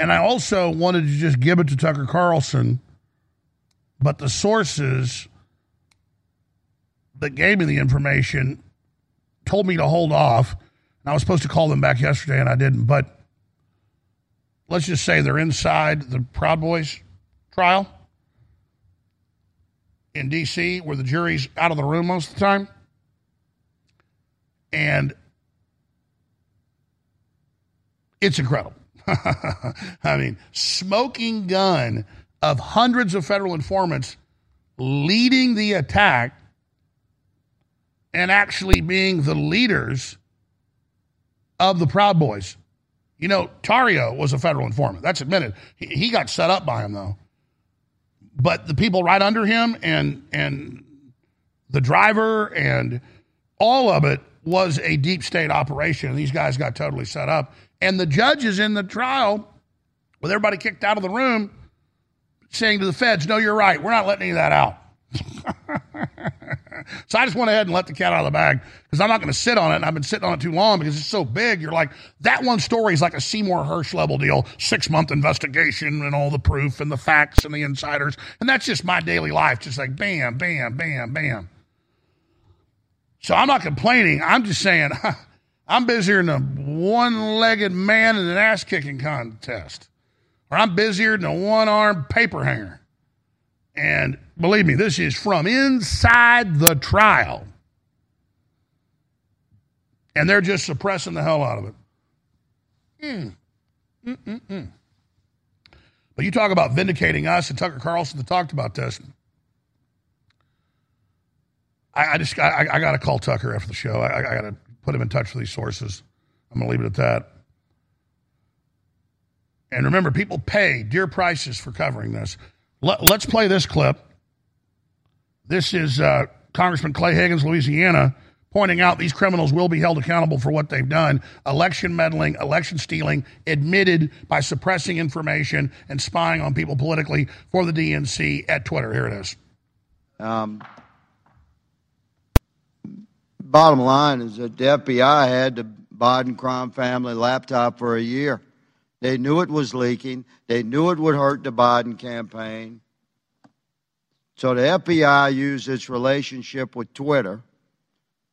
And I also wanted to just give it to Tucker Carlson, but the sources that gave me the information told me to hold off. And I was supposed to call them back yesterday, and I didn't. But let's just say they're inside the Proud Boys trial in D.C., where the jury's out of the room most of the time. And it's incredible. [LAUGHS] I mean, smoking gun of hundreds of federal informants leading the attack and actually being the leaders of the Proud Boys. You know, Tarrio was a federal informant. That's admitted. He, got set up by him, though. But the people right under him and and the driver and all of it was a deep state operation. And These guys got totally set up. And the judges in the trial, with everybody kicked out of the room, saying to the feds, no, you're right. We're not letting any of that out. [LAUGHS] so I just went ahead and let the cat out of the bag because I'm not going to sit on it. And I've been sitting on it too long because it's so big. You're like, that one story is like a Seymour Hersh level deal, six month investigation and all the proof and the facts and the insiders. And that's just my daily life, just like bam, bam, bam, bam. So I'm not complaining. I'm just saying [LAUGHS] I'm busier than a one legged man in an ass kicking contest, or I'm busier than a one armed paper hanger. And believe me, this is from inside the trial. And they're just suppressing the hell out of it. Mm. Mm-mm-mm. But you talk about vindicating us, and Tucker Carlson talked about this. I, I just I, I got to call Tucker after the show. I, I got to put him in touch with these sources. I'm going to leave it at that. And remember, people pay dear prices for covering this. Let, us play this clip. This is uh, Congressman Clay Higgins, Louisiana, pointing out these criminals will be held accountable for what they've done election meddling, election stealing, admitted by suppressing information and spying on people politically for the DNC at Twitter. Here it is. Um, bottom line is that the FBI had the Biden crime family laptop for a year. They knew it was leaking. They knew it would hurt the Biden campaign. So the FBI used its relationship with Twitter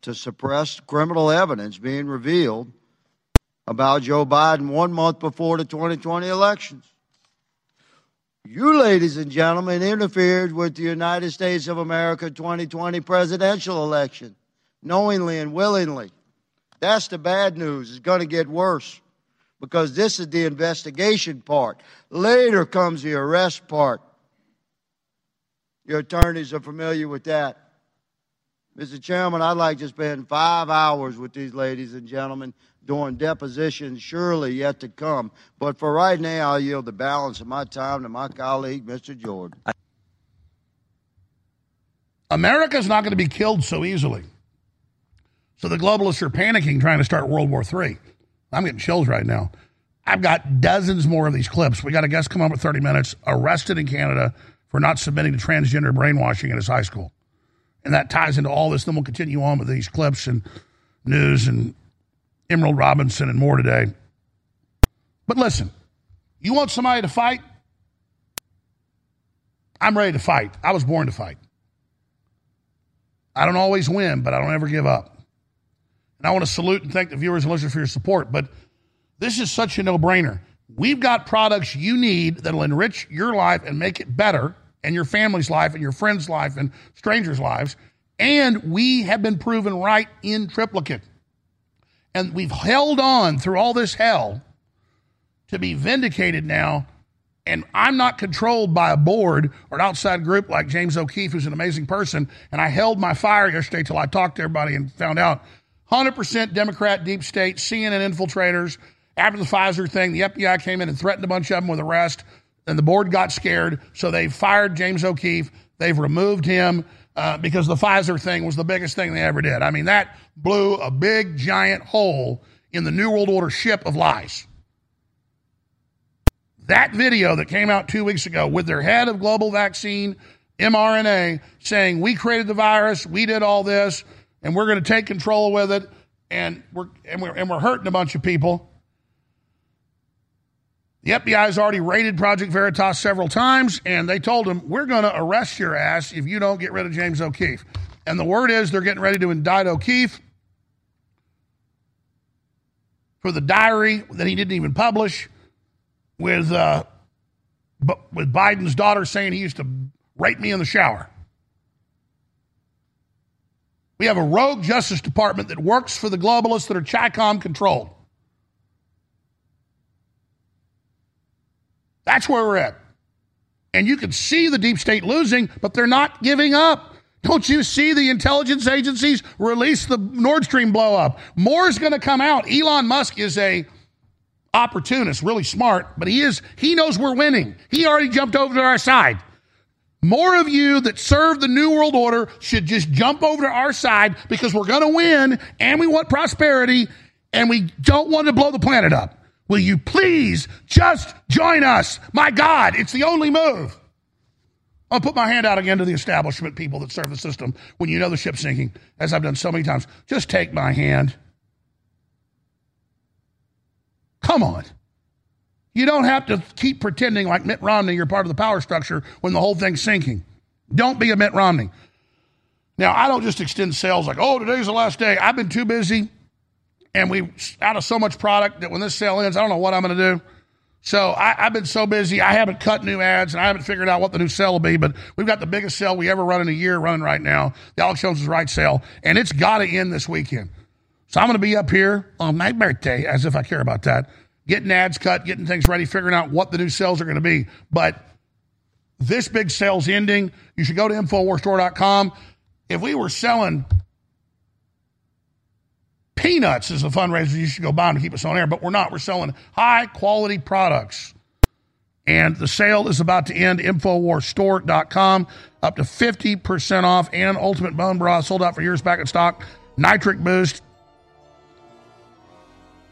to suppress criminal evidence being revealed about Joe Biden one month before the 2020 elections. You, ladies and gentlemen, interfered with the United States of America 2020 presidential election knowingly and willingly. That's the bad news. It's going to get worse because this is the investigation part. Later comes the arrest part. Your attorneys are familiar with that. Mr. Chairman, I'd like to spend five hours with these ladies and gentlemen during depositions, surely yet to come. But for right now, I'll yield the balance of my time to my colleague, Mr. Jordan. America's not going to be killed so easily. So the globalists are panicking, trying to start World War III. I'm getting chills right now. I've got dozens more of these clips. We got a guest come up with 30 minutes, arrested in Canada for not submitting to transgender brainwashing in his high school. And that ties into all this. Then we'll continue on with these clips and news and Emerald Robinson and more today. But listen, you want somebody to fight? I'm ready to fight. I was born to fight. I don't always win, but I don't ever give up. And I want to salute and thank the viewers and listeners for your support. But this is such a no brainer. We've got products you need that'll enrich your life and make it better, and your family's life, and your friends' life, and strangers' lives. And we have been proven right in triplicate. And we've held on through all this hell to be vindicated now. And I'm not controlled by a board or an outside group like James O'Keefe, who's an amazing person. And I held my fire yesterday till I talked to everybody and found out 100% Democrat deep state, CNN infiltrators. After the Pfizer thing, the FBI came in and threatened a bunch of them with arrest, and the board got scared, so they fired James O'Keefe. They've removed him uh, because the Pfizer thing was the biggest thing they ever did. I mean, that blew a big, giant hole in the New World Order ship of lies. That video that came out two weeks ago with their head of global vaccine, mRNA, saying, We created the virus, we did all this, and we're going to take control with it, and we're, and, we're, and we're hurting a bunch of people. The FBI has already raided Project Veritas several times, and they told him, We're going to arrest your ass if you don't get rid of James O'Keefe. And the word is they're getting ready to indict O'Keefe for the diary that he didn't even publish with, uh, with Biden's daughter saying he used to rape me in the shower. We have a rogue Justice Department that works for the globalists that are CHICOM controlled. That's where we're at. And you can see the deep state losing, but they're not giving up. Don't you see the intelligence agencies release the Nord Stream blow up? More is going to come out. Elon Musk is a opportunist, really smart, but he is he knows we're winning. He already jumped over to our side. More of you that serve the New World Order should just jump over to our side because we're going to win and we want prosperity and we don't want to blow the planet up. Will you please just join us? My God, it's the only move. I'll put my hand out again to the establishment people that serve the system when you know the ship's sinking, as I've done so many times. Just take my hand. Come on. You don't have to keep pretending like Mitt Romney you're part of the power structure when the whole thing's sinking. Don't be a Mitt Romney. Now, I don't just extend sales like, oh, today's the last day. I've been too busy and we out of so much product that when this sale ends, I don't know what I'm going to do. So I, have been so busy, I haven't cut new ads and I haven't figured out what the new sale will be. But we've got the biggest sale we ever run in a year running right now, the Alex Jones is Right sale, and it's got to end this weekend. So I'm going to be up here on my birthday, as if I care about that, getting ads cut, getting things ready, figuring out what the new sales are going to be. But this big sale's ending. You should go to InfoWarsStore.com. If we were selling peanuts is a fundraiser you should go buy to keep us on air, but we're not. We're selling high quality products. And the sale is about to end. Infowarsstore.com, up to 50% off, and Ultimate Bone Broth sold out for years back in stock. Nitric Boost,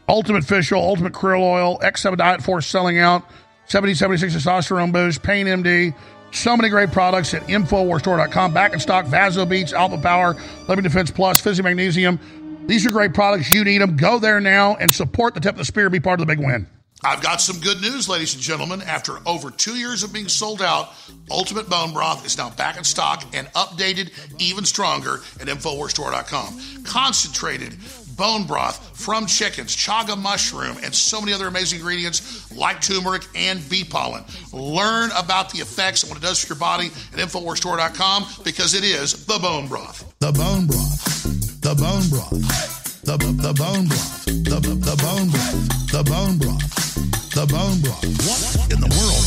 Ultimate Fish Oil, Ultimate Krill Oil, X7 Diet Force selling out, 7076 Testosterone Boost, Pain MD, So many great products at InfoWarsStore.com. Back in stock, Vaso Beats, Alpha Power, Living Defense Plus, Physi Magnesium. These are great products. You need them. Go there now and support the tip of the spear. Be part of the big win. I've got some good news, ladies and gentlemen. After over two years of being sold out, Ultimate Bone Broth is now back in stock and updated even stronger at InfoWarsStore.com. Concentrated bone broth from chickens, chaga mushroom, and so many other amazing ingredients like turmeric and bee pollen. Learn about the effects and what it does for your body at InfoWarsStore.com because it is the bone broth. The bone broth. The bone broth. The, the bone broth. The, the bone broth. The bone broth. The bone broth. What in the world?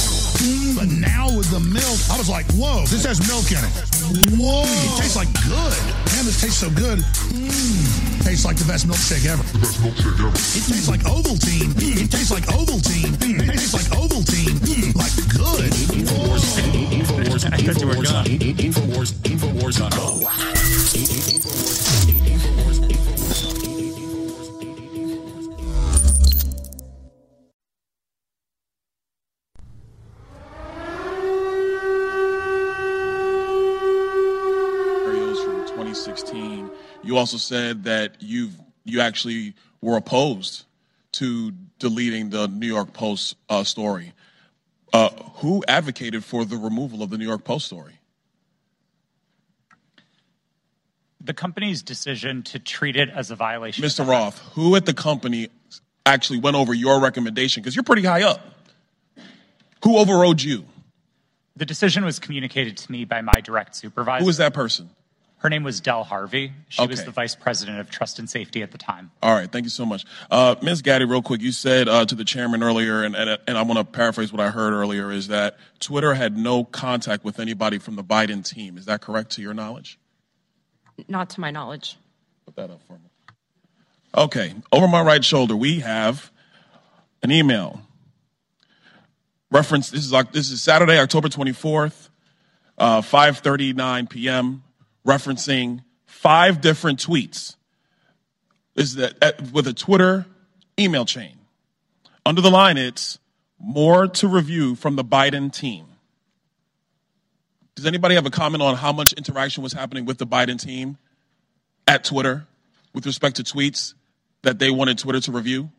But now with the milk, I was like, whoa, this has milk in it. Whoa. It tastes like good. Man, this tastes so good. Mm. Tastes like the best milkshake ever. The best milkshake ever. It tastes like Ovaltine. It tastes like Ovaltine. It tastes like Ovaltine. Like good. Infowars. I thought you were gone. Infowars. Infowars.com. scenarios oh, You also said that you've you actually were opposed to deleting the New York Post uh, story. Uh, who advocated for the removal of the New York Post story? The company's decision to treat it as a violation. Mr. Roth, who at the company actually went over your recommendation? Because you're pretty high up. Who overrode you? The decision was communicated to me by my direct supervisor. Who was that person? Her name was Del Harvey. She was the vice president of trust and safety at the time. All right, thank you so much. Uh, Ms. Gadde, real quick, you said uh, to the chairman earlier, and, and, and I want to paraphrase what I heard earlier, is that Twitter had no contact with anybody from the Biden team. Is that correct to your knowledge? Not to my knowledge. Put that up for me. Okay, over my right shoulder, we have an email. Reference, this is, Oc- this is Saturday, October 24th, uh, 5.39 p.m., referencing five different tweets. Is that, with a Twitter email chain. Under the line, it's more to review from the Biden team. Does anybody have a comment on how much interaction was happening with the Biden team at Twitter with respect to tweets that they wanted Twitter to review?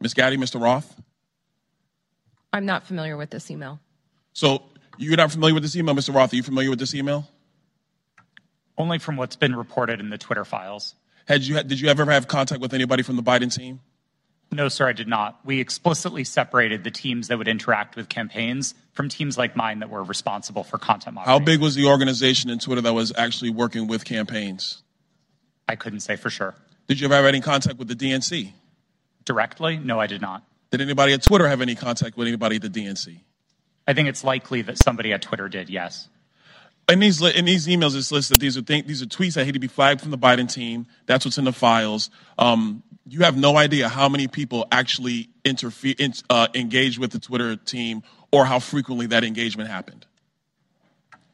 Ms. Gadde, Mr. Roth? I'm not familiar with this email. So you're not familiar with this email, Mr. Roth? Are you familiar with this email? Only from what's been reported in the Twitter files. Had you did you ever have contact with anybody from the Biden team? No, sir, I did not. We explicitly separated the teams that would interact with campaigns from teams like mine that were responsible for content moderation. How big was the organization in Twitter that was actually working with campaigns? I couldn't say for sure. Did you ever have any contact with the DNC? Directly? No, I did not. Did anybody at Twitter have any contact with anybody at the DNC? I think it's likely that somebody at Twitter did, yes. In these in these emails, it's listed. These are th- these are tweets that had to be flagged from the Biden team. That's what's in the files. Um, you have no idea how many people actually interfere, in, uh, engage with the Twitter team, or how frequently that engagement happened.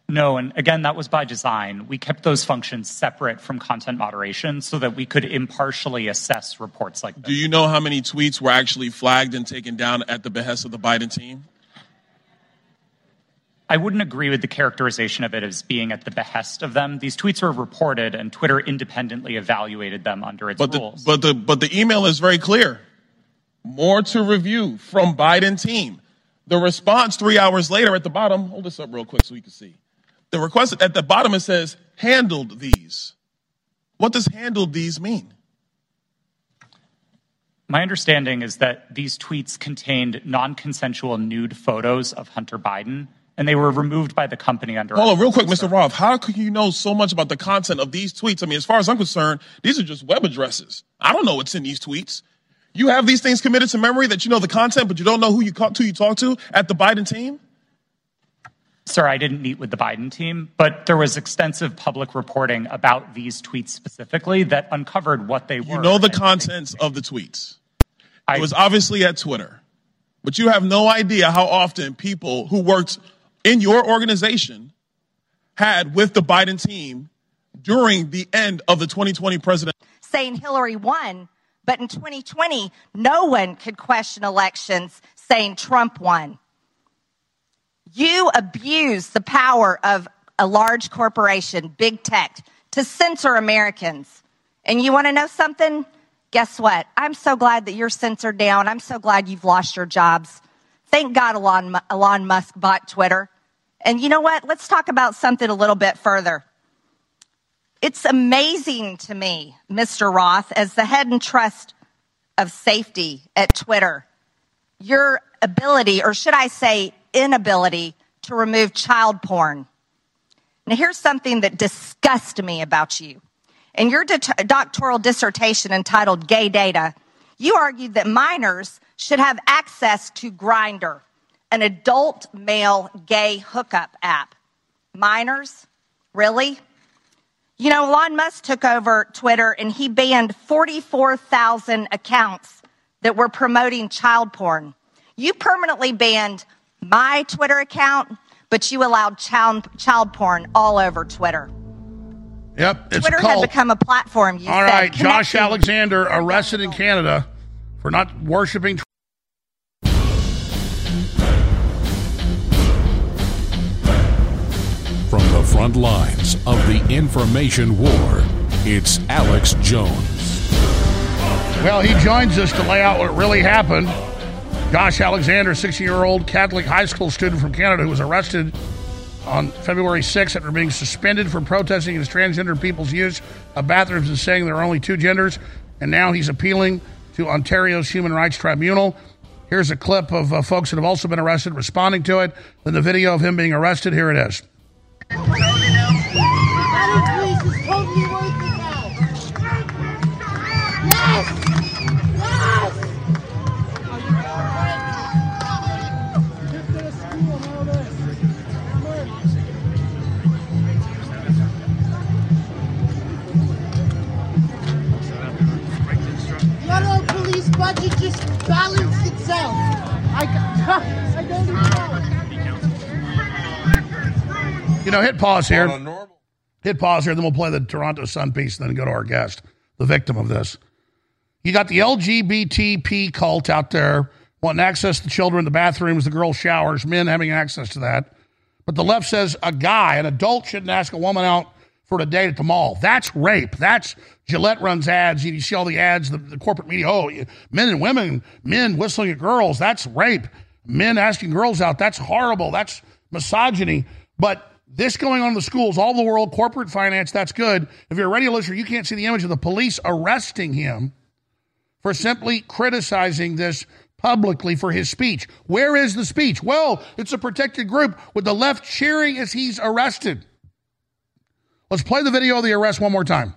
No, and again, that was by design. We kept those functions separate from content moderation so that we could impartially assess reports like this. Do you know how many tweets were actually flagged and taken down at the behest of the Biden team? I wouldn't agree with the characterization of it as being at the behest of them. These tweets were reported, and Twitter independently evaluated them under its But the, rules. but the but the email is very clear. More to review from Biden team. The response three hours later at the bottom. Hold this up real quick so you can see. The request at the bottom it says handled these. What does handled these mean? My understanding is that these tweets contained non consensual nude photos of Hunter Biden, and they were removed by the company under. Hold on, real quick, Mr. Roth. How could you know so much about the content of these tweets? I mean, as far as I'm concerned, these are just web addresses. I don't know what's in these tweets. You have these things committed to memory that you know the content, but you don't know who you ca- who you talk to at the Biden team. Sir, I didn't meet with the Biden team, but there was extensive public reporting about these tweets specifically that uncovered what they were. You know the contents of the tweets. it was obviously at Twitter, but you have no idea how often people who worked in your organization had with the Biden team during the end of the 2020 president. saying Hillary won, but in 2020, no one could question elections saying Trump won. You abuse the power of a large corporation, big tech, to censor Americans. And you want to know something? Guess what? I'm so glad that you're censored down. I'm so glad you've lost your jobs. Thank God Elon, Elon Musk bought Twitter. And you know what? Let's talk about something a little bit further. It's amazing to me, Mr. Roth, as the head and trust of safety at Twitter, your ability, or should I say, inability to remove child porn. Now, here's something that disgusts me about you. In your doctoral dissertation entitled Gay Data, you argued that minors should have access to Grindr, an adult male gay hookup app. Minors? Really? You know, Elon Musk took over Twitter and he banned 44,000 accounts that were promoting child porn. You permanently banned my Twitter account, but you allowed child, child porn all over Twitter. Yep, it's Twitter had become a platform. You All said, right, Josh Alexander arrested in Canada for not worshiping. Front lines of the information war, it's Alex Jones. Well, he joins us to lay out what really happened. Josh Alexander, 16 year old Catholic high school student from Canada, who was arrested on February 6th after being suspended for protesting against transgender people's use of bathrooms and saying there are only two genders. And now he's appealing to Ontario's Human Rights Tribunal. Here's a clip of uh, folks that have also been arrested responding to it. Then the video of him being arrested. Here it is. Budget just balanced itself. I, I [LAUGHS] You know, hit pause here. Hit pause here, then we'll play the Toronto Sun piece, and then go to our guest, the victim of this. You got the LGBTP cult out there wanting access to children, the bathrooms, the girl showers, men having access to that. But the left says a guy, an adult, shouldn't ask a woman out for a date at the mall. That's rape. That's Gillette runs ads. You see all the ads, the, the corporate media. Oh, men and women, men whistling at girls. That's rape. Men asking girls out. That's horrible. That's misogyny. But this going on in the schools, all the world, corporate finance, that's good. If you're a radio listener, you can't see the image of the police arresting him for simply criticizing this publicly for his speech. Where is the speech? Well, it's a protected group with the left cheering as he's arrested. Let's play the video of the arrest one more time.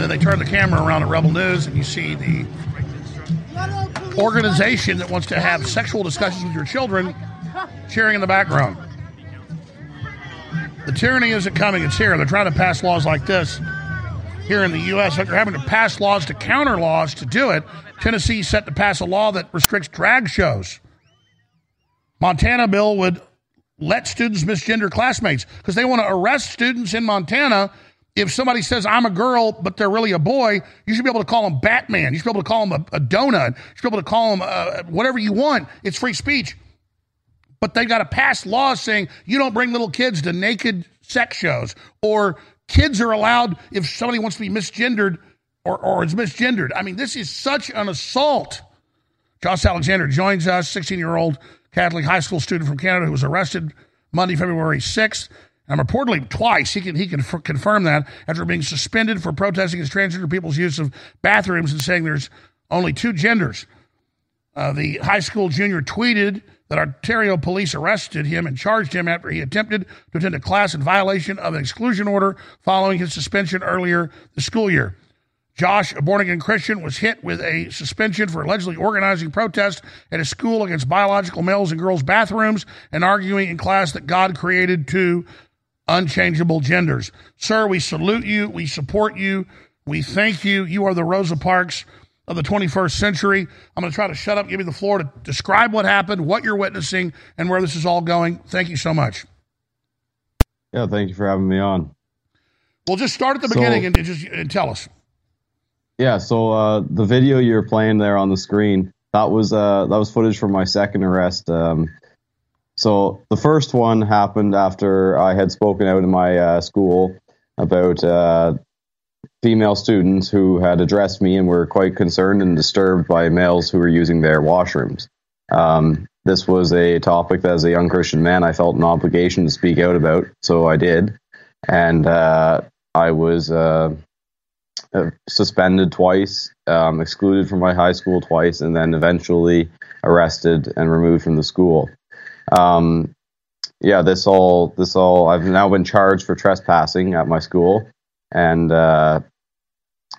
And then they turn the camera around at Rebel News, and you see the organization that wants to have sexual discussions with your children cheering in the background. The tyranny isn't coming, it's here. They're trying to pass laws like this here in the U.S. They're having to pass laws to counter laws to do it. Tennessee set to pass a law that restricts drag shows. Montana bill would let students misgender classmates because they want to arrest students in Montana. If somebody says, I'm a girl, but they're really a boy, you should be able to call them Batman. You should be able to call them a, a donut. You should be able to call them uh, whatever you want. It's free speech. But they've got to pass laws saying you don't bring little kids to naked sex shows, or kids are allowed if somebody wants to be misgendered or, or is misgendered. I mean, this is such an assault. Josh Alexander joins us, 16 year old Catholic high school student from Canada who was arrested Monday, February 6th. And reportedly twice, he can, he can f- confirm that after being suspended for protesting against transgender people's use of bathrooms and saying there's only two genders. Uh, the high school junior tweeted that Ontario police arrested him and charged him after he attempted to attend a class in violation of an exclusion order following his suspension earlier this school year. Josh, a born again Christian, was hit with a suspension for allegedly organizing protests at a school against biological males and girls' bathrooms and arguing in class that God created two unchangeable genders. Sir, we salute you. We support you. We thank you. You are the Rosa Parks of the 21st century. I'm going to try to shut up, give you the floor to describe what happened, what you're witnessing, and where this is all going. Thank you so much. Yeah, thank you for having me on. Well, just start at the So- beginning and just and tell us. Yeah, so uh, the video you're playing there on the screen that was uh, that was footage from my second arrest. Um, so the first one happened after I had spoken out in my uh, school about uh, female students who had addressed me and were quite concerned and disturbed by males who were using their washrooms. Um, this was a topic that, as a young Christian man, I felt an obligation to speak out about, so I did, and uh, I was. Uh, uh, suspended twice, um, excluded from my high school twice, and then eventually arrested and removed from the school. Um, yeah, this all this all I've now been charged for trespassing at my school, and uh,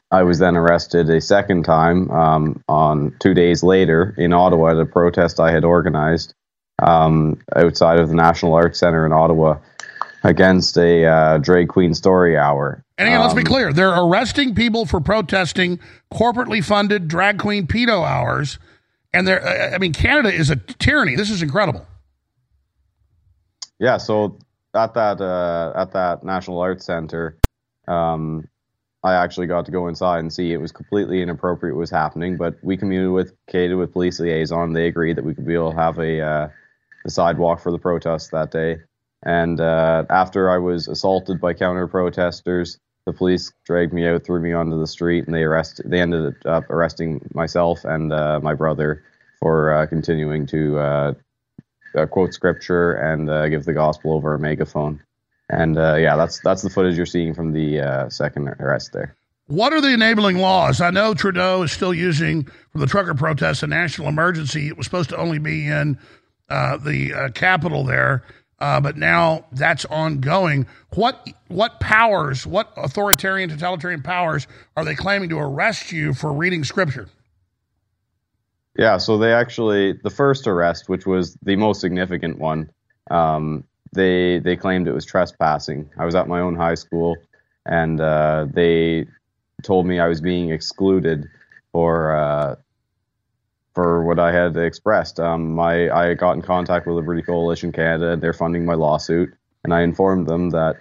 I was then arrested a second time um, on two days later in Ottawa at a protest I had organized um, outside of the National Arts Center in Ottawa against a uh, drag queen story hour. And again, let's be Um, clear: they're arresting people for protesting corporately funded drag queen pedo hours, and they're. uh, I mean, Canada is a tyranny. This is incredible. Yeah, so at that uh, at that National Arts Center, um, I actually got to go inside and see it was completely inappropriate what was happening. But we communicated with police liaison; they agreed that we could be able to have a uh, a sidewalk for the protest that day. And uh, after I was assaulted by counter protesters, the police dragged me out, threw me onto the street, and they arrested. They ended up arresting myself and uh, my brother for uh, continuing to uh, quote scripture and uh, give the gospel over a megaphone. And uh, yeah, that's that's the footage you're seeing from the uh, second arrest there. What are the enabling laws? I know Trudeau is still using for the trucker protests a national emergency. It was supposed to only be in uh, the uh, capital there, but now that's ongoing. What what powers, what authoritarian, totalitarian powers are they claiming to arrest you for reading scripture? Yeah, so they actually the first arrest, which was the most significant one, um, they they claimed it was trespassing. I was at my own high school, and uh, they told me I was being excluded for uh, for what I had expressed. Um, my I got in contact with Liberty Coalition Canada. They're funding my lawsuit, and I informed them that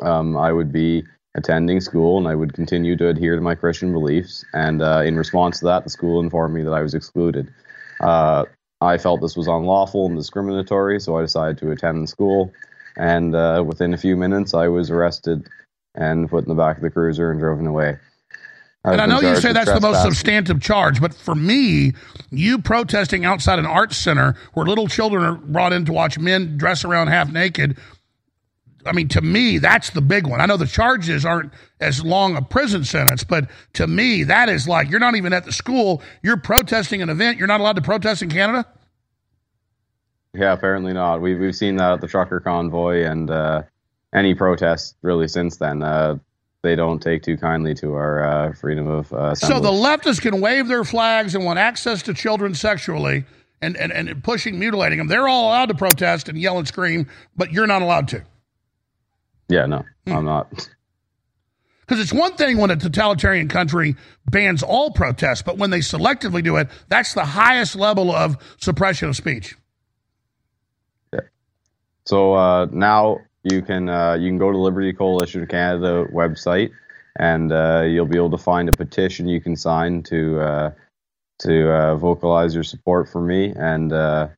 um, I would be attending school and I would continue to adhere to my Christian beliefs. And uh, in response to that, the school informed me that I was excluded. Uh, I felt this was unlawful and discriminatory, so I decided to attend school. And uh, within a few minutes, I was arrested and put in the back of the cruiser and driven away. I've and I know you say that's the most substantive charge, but for me, you protesting outside an arts center where little children are brought in to watch men dress around half naked, I mean, to me, that's the big one. I know the charges aren't as long a prison sentence, but to me, that is like you're not even at the school, you're protesting an event you're not allowed to protest in Canada. Yeah, apparently not. We've we've seen that at the trucker convoy and uh, any protests really since then. Uh, they don't take too kindly to our uh, freedom of uh, So the leftists can wave their flags and want access to children sexually and, and, and pushing, mutilating them. They're all allowed to protest and yell and scream, but you're not allowed to. Yeah, no, Hmm. I'm not. Because it's one thing when a totalitarian country bans all protests, but when they selectively do it, that's the highest level of suppression of speech. Yeah. So uh, now you can uh, you can go to Liberty Coalition Canada website, and uh, you'll be able to find a petition you can sign to uh, to uh, vocalize your support for me. And uh,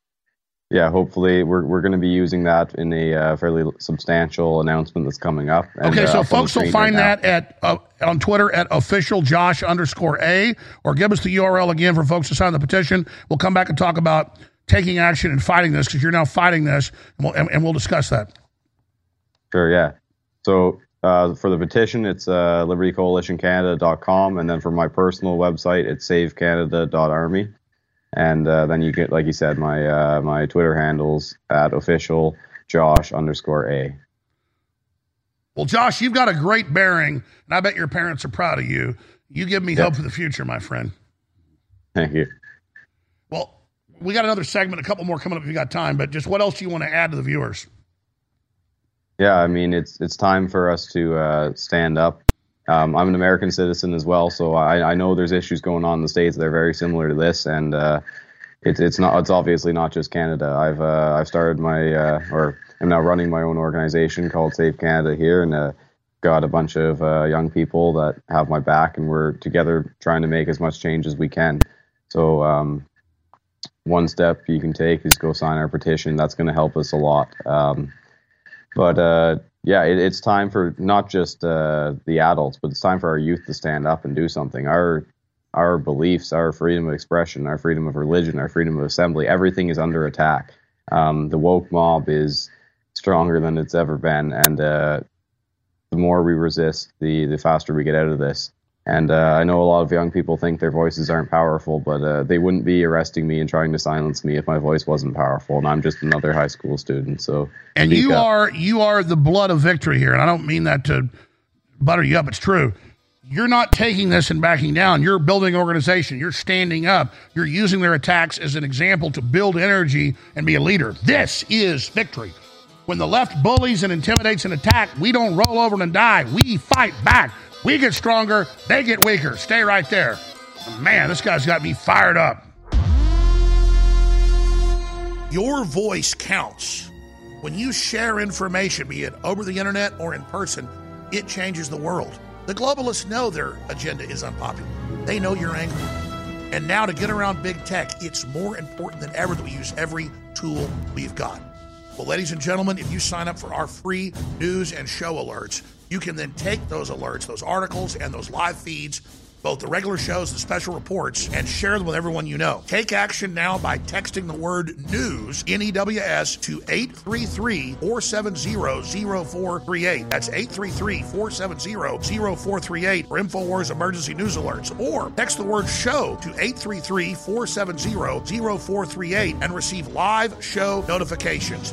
yeah, hopefully we're we're going to be using that in a uh, fairly substantial announcement that's coming up. And, Okay, uh, so the folks will find right that at uh, on Twitter at official Josh underscore A, or give us the URL again for folks to sign the petition. We'll come back and talk about taking action and fighting this because you're now fighting this, and we'll, and, and we'll discuss that. Sure, yeah. So uh, for the petition, it's uh, libertycoalitioncanada.com, and then for my personal website, it's savecanada.army. And uh, then you get, like you said, my uh, my Twitter handles at official Josh underscore A. Well, Josh, you've got a great bearing, and I bet your parents are proud of you. You give me hope for the future, my friend. Thank you. Well, we got another segment, a couple more coming up if you got time, but just what else do you want to add to the viewers? Yeah, I mean, it's it's time for us to uh, stand up. Um, I'm an American citizen as well, so I, I know there's issues going on in the states that are very similar to this, and uh, it's it's not it's obviously not just Canada. I've uh, I've started my uh, or I'm now running my own organization called Save Canada here, and uh, got a bunch of uh, young people that have my back, and we're together trying to make as much change as we can. So um, one step you can take is go sign our petition. That's going to help us a lot. Um, but uh, yeah, it, it's time for not just uh, the adults, but it's time for our youth to stand up and do something. Our our beliefs, our freedom of expression, our freedom of religion, our freedom of assembly, everything is under attack. Um, the woke mob is stronger than it's ever been, and uh, the more we resist, the the faster we get out of this. And uh, I know a lot of young people think their voices aren't powerful, but uh, they wouldn't be arresting me and trying to silence me if my voice wasn't powerful. And I'm just another high school student. So And you up. are you are the blood of victory here, and I don't mean that to butter you up. It's true. You're not taking this and backing down. You're building an organization. You're standing up. You're using their attacks as an example to build energy and be a leader. This is victory. When the left bullies and intimidates and attack, we don't roll over and die. We fight back. We get stronger. They get weaker. Stay right there. Man, this guy's got me fired up. Your voice counts. When you share information, be it over the internet or in person, it changes the world. The globalists know their agenda is unpopular. They know you're angry. And now to get around big tech, it's more important than ever that we use every tool we've got. Well, ladies and gentlemen, if you sign up for our free news and show alerts, you can then take those alerts, those articles, and those live feeds, both the regular shows, the special reports, and share them with everyone you know. Take action now by texting the word news, N E W S, to 833 470 0438. That's 833 470 0438 for InfoWars emergency news alerts. Or text the word show to 833 470 0438 and receive live show notifications.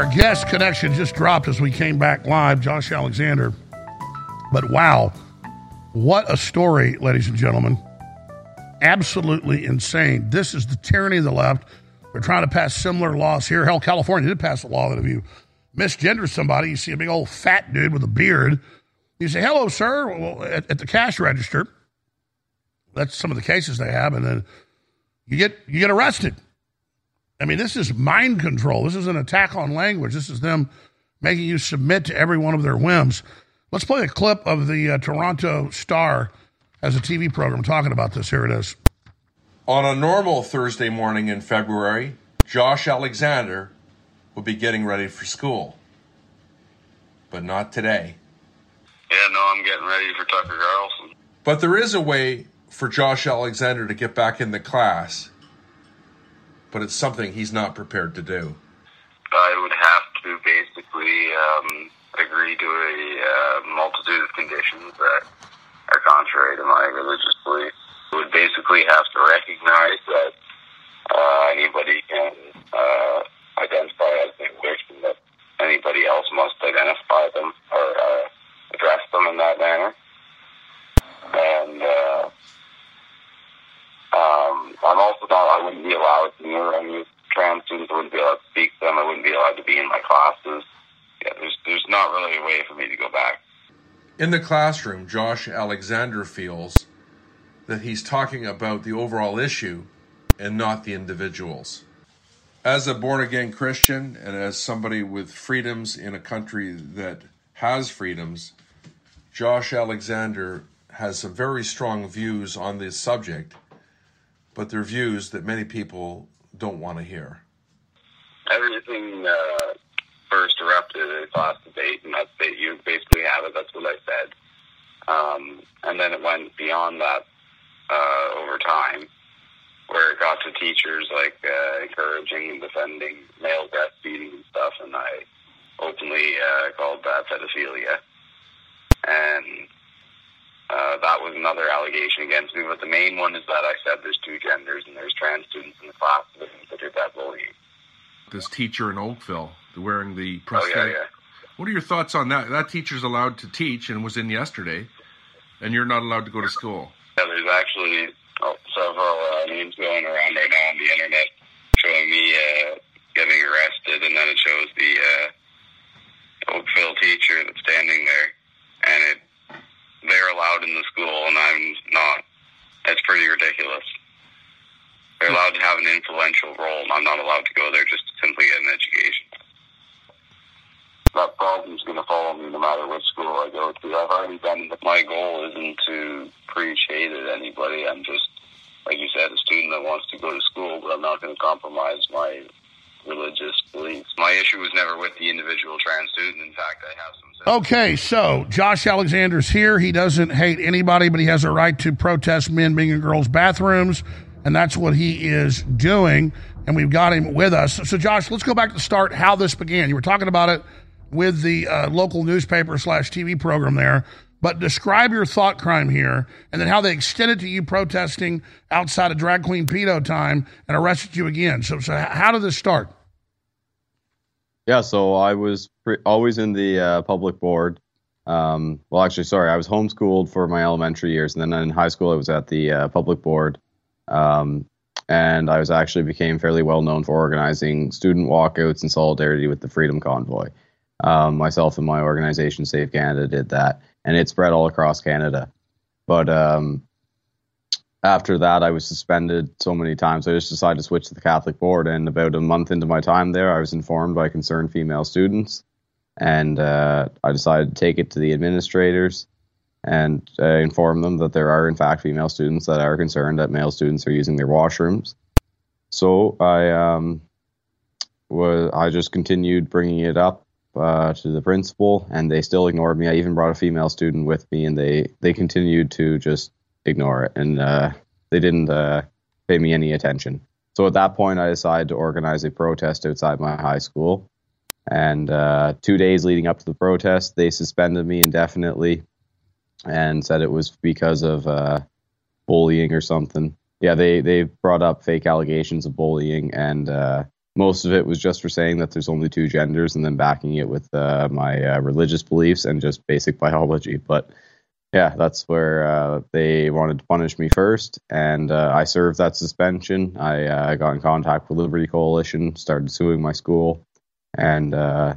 Our guest connection just dropped as we came back live, Josh Alexander. But wow, what a story, ladies and gentlemen. Absolutely insane. This is the tyranny of the left. They're trying to pass similar laws here. Hell, California did pass a law that if you misgender somebody, you see a big old fat dude with a beard, you say, hello, sir, well, at, at the cash register. That's some of the cases they have. And then you get, you get arrested. I mean, this is mind control. This is an attack on language. This is them making you submit to every one of their whims. Let's play a clip of the uh, Toronto Star as a TV program talking about this. Here it is. On a normal Thursday morning in February, Josh Alexander would be getting ready for school. But not today. Yeah, no, I'm getting ready for Tucker Carlson. But there is a way for Josh Alexander to get back in the class, but it's something he's not prepared to do. I would have to basically um, agree to a uh, multitude of conditions that are contrary to my religious beliefs. I would basically have to recognize that uh, anybody can uh, identify as they wish and that anybody else must identify them or uh, address them in that manner. And uh, um, I'm also not, I wouldn't be allowed to near any trans students. I wouldn't be allowed to speak to them. I wouldn't be allowed to be in my classes. Yeah, there's, there's not really a way for me to go back. In the classroom, Josh Alexander feels that he's talking about the overall issue and not the individuals. As a born again Christian and as somebody with freedoms in a country that has freedoms, Josh Alexander has some very strong views on this subject, but they're views that many people don't want to hear. Everything uh, first erupted a class debate, and that's it. You basically have it. That's what I said. Um, and then it went beyond that uh, over time, where it got to teachers like uh, encouraging and defending male breastfeeding and stuff, and I openly uh, called that pedophilia. And uh, that was another allegation against me. But the main one is that I said there's two genders and there's trans students in the class that are considered that bullying. This teacher in Oakville wearing the Oh, prosthetic. yeah, yeah. What are your thoughts on that? That teacher's allowed to teach and was in yesterday, and you're not allowed to go to school. Yeah, there's actually oh, several uh, memes going around right now on the internet showing me uh, getting arrested, and then it shows the uh, Oakville teacher that's standing there, and it they're allowed in the school, and I'm not. That's pretty ridiculous. They're allowed to have an influential role, and I'm not allowed to go there just to simply get an education. That problem's going to follow me no matter which school I go to. I've already done. My goal isn't to preach hate at anybody. I'm just, like you said, a student that wants to go to school, but I'm not going to compromise my religious beliefs. My issue was never with the individual trans student. In fact, I have some. Okay, so Josh Alexander's here. He doesn't hate anybody, but he has a right to protest men being in girls' bathrooms, and that's what he is doing. And we've got him with us. So, Josh, let's go back to the start. How this began? You were talking about it with the uh, local newspaper slash TV program there, but describe your thought crime here, and then how they extended to you protesting outside of drag queen pedo time and arrested you again. So, so how did this start? Yeah, so I was pre- always in the uh, public board. Um, well, actually, sorry, I was homeschooled for my elementary years, and then in high school I was at the uh, public board. Um, and I was actually became fairly well known for organizing student walkouts in solidarity with the Freedom Convoy. Um, myself and my organization, Save Canada, did that, and it spread all across Canada. But um, after that, I was suspended so many times. I just decided to switch to the Catholic board. And about a month into my time there, I was informed by concerned female students, and uh, I decided to take it to the administrators and uh, inform them that there are, in fact, female students that are concerned that male students are using their washrooms. So I um, was I just continued bringing it up uh, to the principal, and they still ignored me. I even brought a female student with me, and they they continued to just ignore it, and uh, they didn't uh, pay me any attention. So at that point, I decided to organize a protest outside my high school. And uh, two days leading up to the protest, they suspended me indefinitely and said it was because of uh, bullying or something. Yeah, they they brought up fake allegations of bullying, and uh, most of it was just for saying that there's only two genders, and then backing it with uh, my uh, religious beliefs and just basic biology. But yeah, that's where uh, they wanted to punish me first, and uh, I served that suspension. I uh, got in contact with Liberty Coalition, started suing my school, and uh,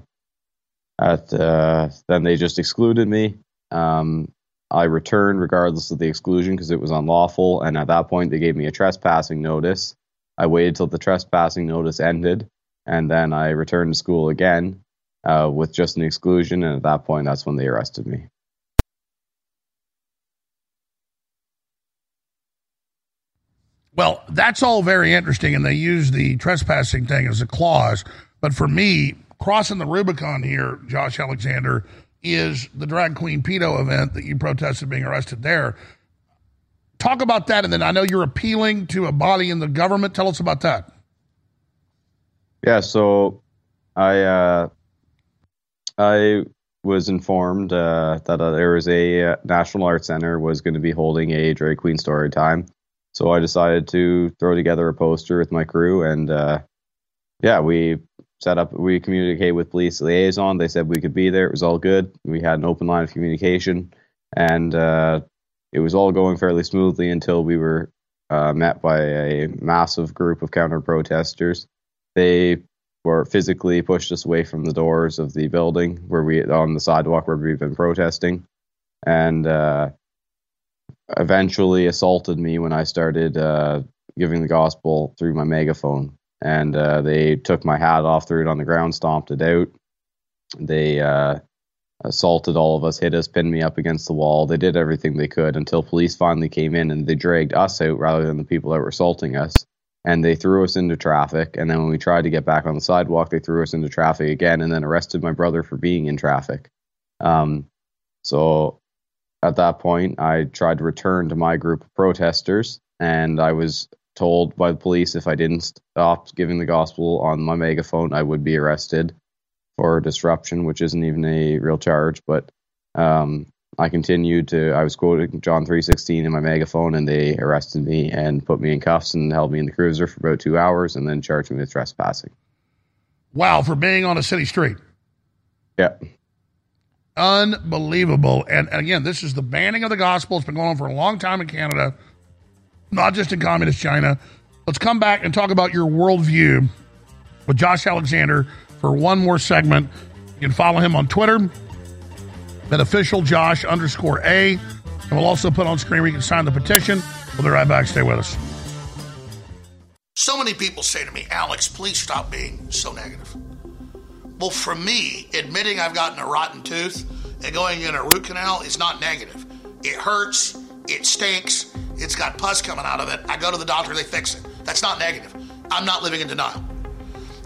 at then they just excluded me. Um, I returned regardless of the exclusion because it was unlawful, and at that point they gave me a trespassing notice. I waited till the trespassing notice ended, and then I returned to school again uh, with just an exclusion, and at that point that's when they arrested me. Well, that's all very interesting, and they use the trespassing thing as a clause. But for me, crossing the Rubicon here, Josh Alexander, is the drag queen pedo event that you protested being arrested there. Talk about that, and then I know you're appealing to a body in the government. Tell us about that. Yeah, so I uh, I was informed uh, that uh, there was a uh, National Art Center was going to be holding a drag queen story time, so I decided to throw together a poster with my crew, and uh, yeah, we set up. We communicated with police liaison. They said we could be there. It was all good. We had an open line of communication, and uh, it was all going fairly smoothly until we were uh, met by a massive group of counter protesters. They were physically pushed us away from the doors of the building where we on the sidewalk where we've been protesting, and uh, eventually assaulted me when I started uh, giving the gospel through my megaphone. And uh, they took my hat off, threw it on the ground, stomped it out. They uh, assaulted all of us, hit us, pinned me up against the wall. They did everything they could until police finally came in and they dragged us out rather than the people that were assaulting us. And they threw us into traffic. And then when we tried to get back on the sidewalk, they threw us into traffic again and then arrested my brother for being in traffic. Um, so at that point, I tried to return to my group of protesters, and I was told by the police if I didn't stop giving the gospel on my megaphone, I would be arrested for disruption, which isn't even a real charge. But um, I continued to. I was quoting John three sixteen in my megaphone, and they arrested me and put me in cuffs and held me in the cruiser for about two hours, and then charged me with trespassing. Wow, for being on a city street. Yeah. Unbelievable. And, and again, this is the banning of the gospel. It's been going on for a long time in Canada, not just in communist China. Let's come back and talk about your worldview with Josh Alexander for one more segment. You can follow him on Twitter at official Josh underscore A. And we'll also put on screen where you can sign the petition. We'll be right back. Stay with us. So many people say to me, Alex, please stop being so negative. Well, for me, admitting I've gotten a rotten tooth and going in a root canal is not negative. It hurts, it stinks, it's got pus coming out of it. I go to the doctor, they fix it. That's not negative. I'm not living in denial.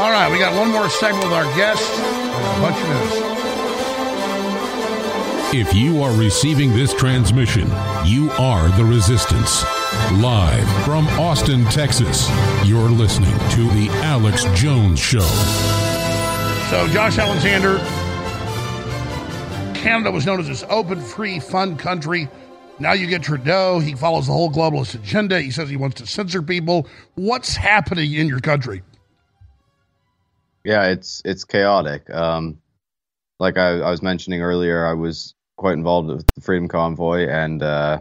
All right, we got one more segment with our guest and a bunch of news. If you are receiving this transmission, you are the resistance. Live from Austin, Texas, you're listening to The Alex Jones Show. So, Josh Alexander, Canada was known as this open, free, fun country. Now you get Trudeau. He follows the whole globalist agenda. He says he wants to censor people. What's happening in your country? Yeah, it's it's chaotic. Um, like I, I was mentioning earlier, I was quite involved with the Freedom Convoy and uh,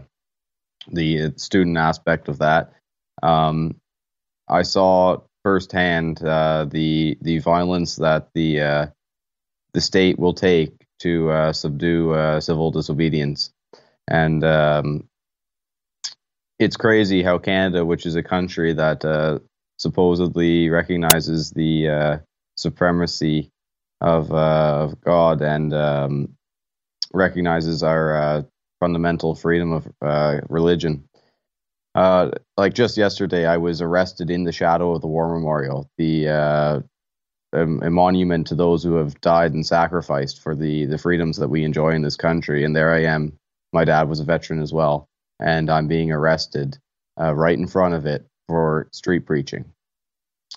the student aspect of that. Um, I saw firsthand uh, the the violence that the uh, the state will take to uh, subdue uh, civil disobedience, and um, it's crazy how Canada, which is a country that uh, supposedly recognizes the supremacy of, uh, of God and um, recognizes our uh, fundamental freedom of uh, religion. Uh, like just yesterday, I was arrested in the shadow of the War Memorial, the uh, a, a monument to those who have died and sacrificed for the the freedoms that we enjoy in this country. And there I am. My dad was a veteran as well, and I'm being arrested uh, right in front of it for street preaching.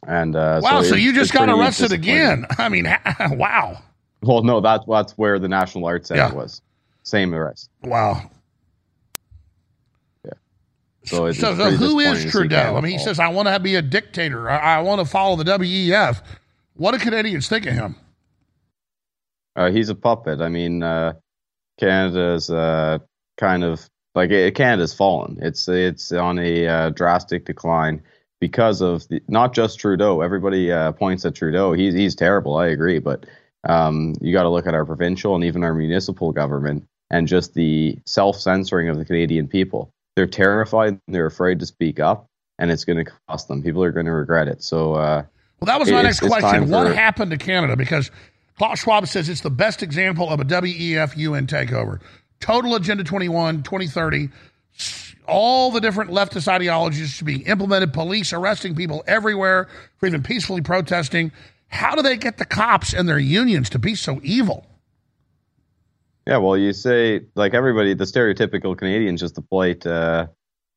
And uh, Wow, so, it's- you just got arrested again. [LAUGHS] I mean, [LAUGHS] wow. Well, no, that's that's where the National Arts Center Yeah. was. Same arrest. Wow. So, it's, So, it's so pretty who is Trudeau? I mean, he says, I want to be a dictator. I, I want to follow the WEF. What do Canadians think of him? Uh, he's a puppet. I mean, uh, Canada's uh, kind of like Canada's fallen. It's it's on a uh, drastic decline because of the, not just Trudeau. Everybody uh, points at Trudeau. He's he's terrible. I agree, but um, you got to look at our provincial and even our municipal government and just the self censoring of the Canadian people. They're terrified. They're afraid to speak up, and it's going to cost them. People are going to regret it. So. Uh, Well, that was my next question. What for- happened to Canada? Because Klaus Schwab says it's the best example of a WEF UN takeover. Total Agenda 21, 2030, s- all the different leftist ideologies to be implemented, police arresting people everywhere for even peacefully protesting. How do they get the cops and their unions to be so evil? Yeah, well, you say like everybody, the stereotypical Canadian's just a polite, uh,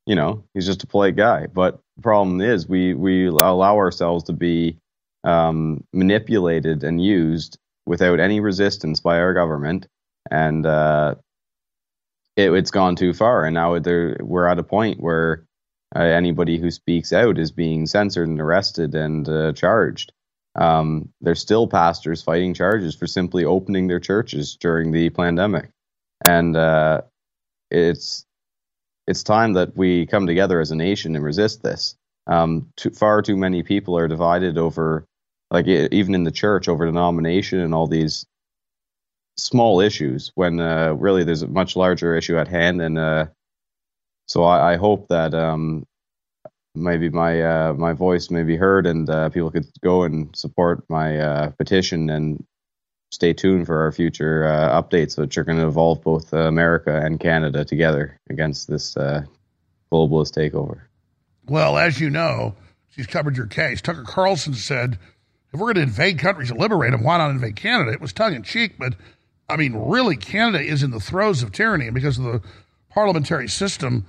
you know, he's just a polite guy. But the problem is, we we allow ourselves to be um, manipulated and used without any resistance by our government, and uh, it, it's gone too far. And now we're at a point where uh, anybody who speaks out is being censored and arrested and uh, charged. Um, there's still pastors fighting charges for simply opening their churches during the pandemic, and uh, it's it's time that we come together as a nation and resist this. Um, too, far too many people are divided over, like even in the church, over denomination and all these small issues. When uh, really there's a much larger issue at hand, and uh, so I, I hope that um, maybe my uh, my voice may be heard and uh, people could go and support my uh, petition and stay tuned for our future uh, updates, which are going to involve both America and Canada together against this globalist takeover. Well, as you know, she's covered your case. Tucker Carlson said, if we're going to invade countries and liberate them, why not invade Canada? It was tongue in cheek, but I mean, really, Canada is in the throes of tyranny. And because of the parliamentary system,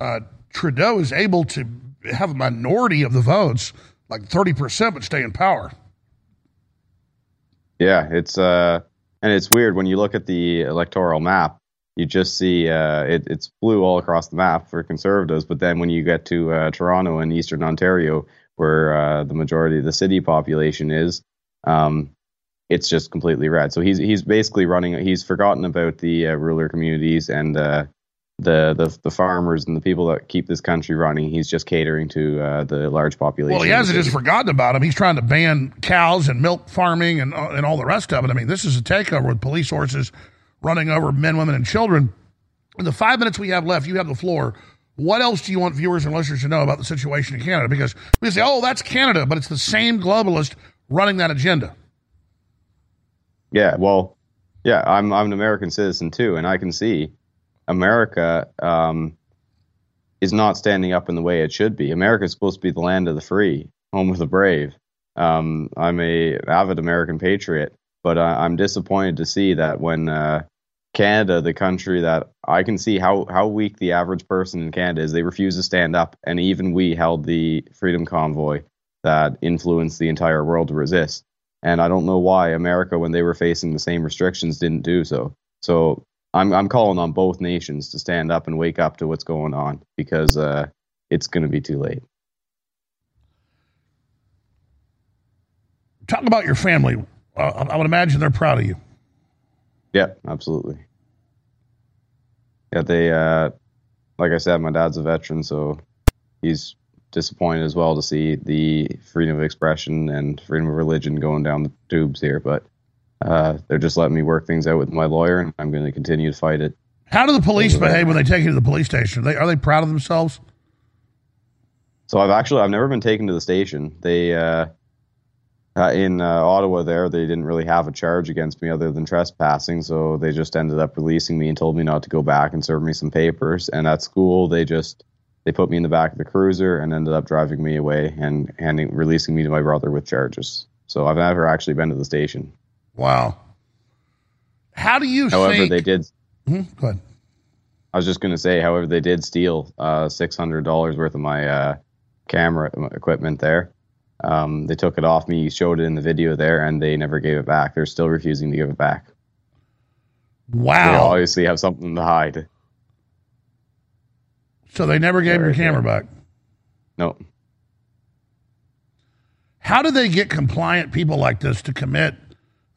uh, Trudeau is able to have a minority of the votes, like 30%, but stay in power. Yeah, it's uh, and it's weird when you look at the electoral map. You just see uh, it, it's blue all across the map for conservatives, but then when you get to uh, Toronto and Eastern Ontario, where uh, the majority of the city population is, um, it's just completely red. So he's he's basically running. He's forgotten about the uh, rural communities and uh, the, the the farmers and the people that keep this country running. He's just catering to uh, the large population. Well, he hasn't just forgotten about him. He's trying to ban cows and milk farming and, uh, and all the rest of it. I mean, this is a takeover with police horses running over men, women, and children. In the five minutes we have left, you have the floor. What else do you want viewers and listeners to know about the situation in Canada? Because we say, oh, that's Canada, but it's the same globalist running that agenda. Yeah, well, yeah, I'm I'm an American citizen too, and I can see America um, is not standing up in the way it should be. America is supposed to be the land of the free, home of the brave. Um, I'm a avid American patriot, but I, I'm disappointed to see that when uh, Canada, the country that I can see how how weak the average person in Canada is, they refuse to stand up, and even we held the freedom convoy that influenced the entire world to resist. And I don't know why America, when they were facing the same restrictions, didn't do so. So I'm I'm calling on both nations to stand up and wake up to what's going on because uh, it's going to be too late. Talk about your family. Uh, I would imagine they're proud of you. Yeah, absolutely. Yeah, they uh, like I said, my dad's a veteran, so he's disappointed as well to see the freedom of expression and freedom of religion going down the tubes here. But uh, they're just letting me work things out with my lawyer, and I'm going to continue to fight it. How do the police behave when they take you to the police station? Are they, are they proud of themselves? So I've actually I've never been taken to the station. They uh, uh, in uh, Ottawa there they didn't really have a charge against me other than trespassing, so they just ended up releasing me and told me not to go back and serve me some papers. And at school they just they put me in the back of the cruiser and ended up driving me away and handing releasing me to my brother with charges. So I've never actually been to the station. Wow. How do you However, think? they did. Hmm, go ahead. I was just going to say, however, they did steal uh, six hundred dollars worth of my uh, camera equipment there. Um, they took it off me, showed it in the video there, and they never gave it back. They're still refusing to give it back. Wow. They obviously have something to hide. So they never gave your camera back. No. How do they get compliant people like this to commit?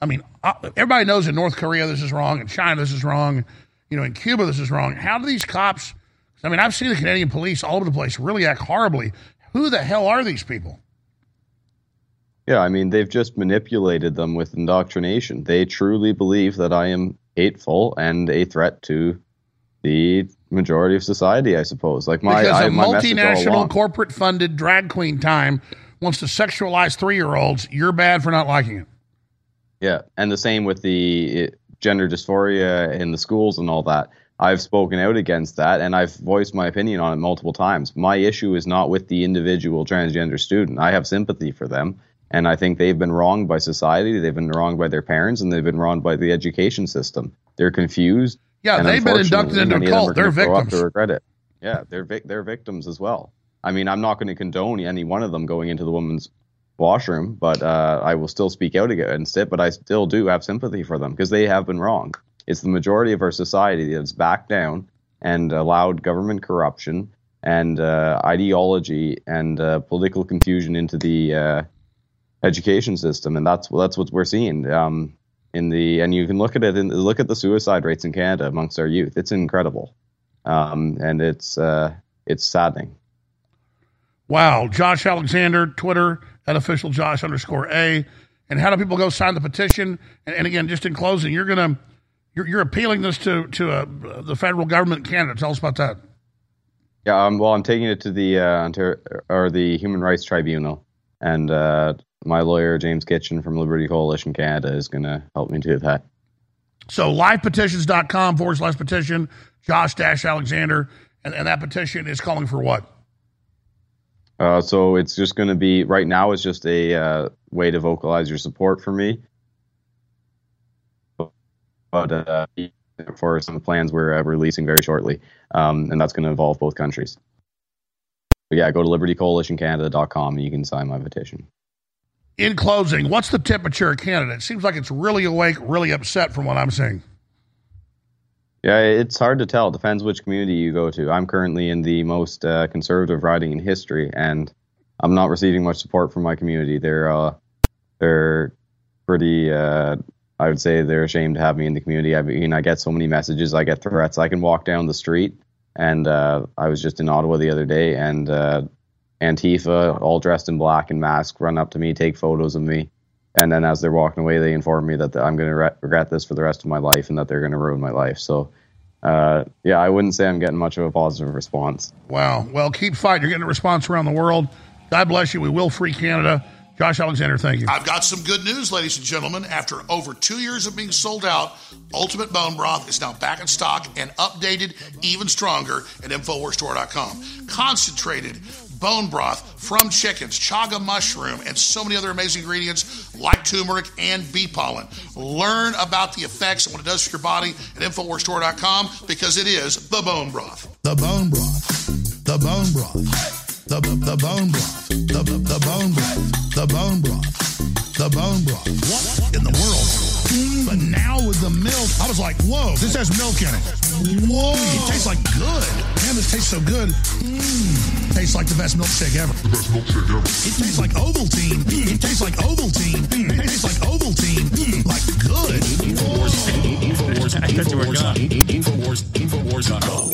I mean, uh, everybody knows in North Korea this is wrong, in China this is wrong, you know, in Cuba this is wrong. How do these cops? I mean, I've seen the Canadian police all over the place really act horribly. Who the hell are these people? Yeah, I mean, they've just manipulated them with indoctrination. They truly believe that I am hateful and a threat to the majority of society, I suppose. Like my, because I, a my multinational corporate funded drag queen time wants to sexualize three year olds, you're bad for not liking it. Yeah, and the same with the uh, gender dysphoria in the schools and all that. I've spoken out against that and I've voiced my opinion on it multiple times. My issue is not with the individual transgender student. I have sympathy for them and I think they've been wronged by society, they've been wronged by their parents and they've been wronged by the education system. They're confused. Yeah, and they've been inducted into a cult. They're victims. To regret it. Yeah, they're vic- they're victims as well. I mean, I'm not going to condone any one of them going into the women's washroom, but uh, I will still speak out against it. But I still do have sympathy for them because they have been wrong. It's the majority of our society that's backed down and allowed government corruption and uh, ideology and uh, political confusion into the uh, education system, and that's that's what we're seeing. Um, in the and you can look at it and look at the suicide rates in Canada amongst our youth. It's incredible, um, and it's uh, it's saddening. Wow. Josh Alexander, Twitter at official Josh underscore A. And how do people go sign the petition? And, and again, just in closing, you're gonna you're, you're appealing this to to uh, the federal government in Canada. Tell us about that. Yeah, um, well, I'm taking it to the uh, Ontario, or the Human Rights Tribunal, and uh, my lawyer James Kitchen from Liberty Coalition Canada is going to help me do that. So livepetitions.com forward slash petition, Josh dash Alexander, and, and that petition is calling for what? Uh, so it's just going to be right now. It's just a uh, way to vocalize your support for me. But uh, for some plans we're uh, releasing very shortly, um, and that's going to involve both countries. But yeah, go to libertycoalitioncanada.com and you can sign my petition. In closing, what's the temperature of Canada? It seems like it's really awake, really upset from what I'm seeing. Yeah, it's hard to tell. It depends which community you go to. I'm currently in the most uh, conservative riding in history, and I'm not receiving much support from my community. They're uh, they're pretty. Uh, I would say they're ashamed to have me in the community. I mean, I get so many messages. I get threats. I can walk down the street, and uh, I was just in Ottawa the other day, and uh, Antifa, all dressed in black and mask, run up to me, take photos of me. And then as they're walking away, they inform me that I'm going to re- regret this for the rest of my life and that they're going to ruin my life. So, uh, yeah, I wouldn't say I'm getting much of a positive response. Wow. Well, keep fighting. You're getting a response around the world. God bless you. We will free Canada. Josh Alexander, thank you. I've got some good news, ladies and gentlemen. After over two years of being sold out, Ultimate Bone Broth is now back in stock and updated even stronger at InfoWarsStore.com. Concentrated bone broth from chickens, chaga mushroom, and so many other amazing ingredients like turmeric and bee pollen. Learn about the effects and what it does for your body at InfoWarsStore.com because it is the bone broth. The bone broth. The bone broth. The, the, the bone broth. The, the, the bone broth. The bone broth. The bone broth. What in the world? Mm, But now with the milk, I was like, whoa, this has milk in it. Whoa. It tastes like good. Man, this tastes so good. Mm. Tastes like the best milkshake ever. The best milkshake ever. It tastes like Ovaltine. It tastes like Ovaltine. It tastes like Ovaltine. Like good. Infowars. Infowars. [LAUGHS] Infowars. Infowars.com.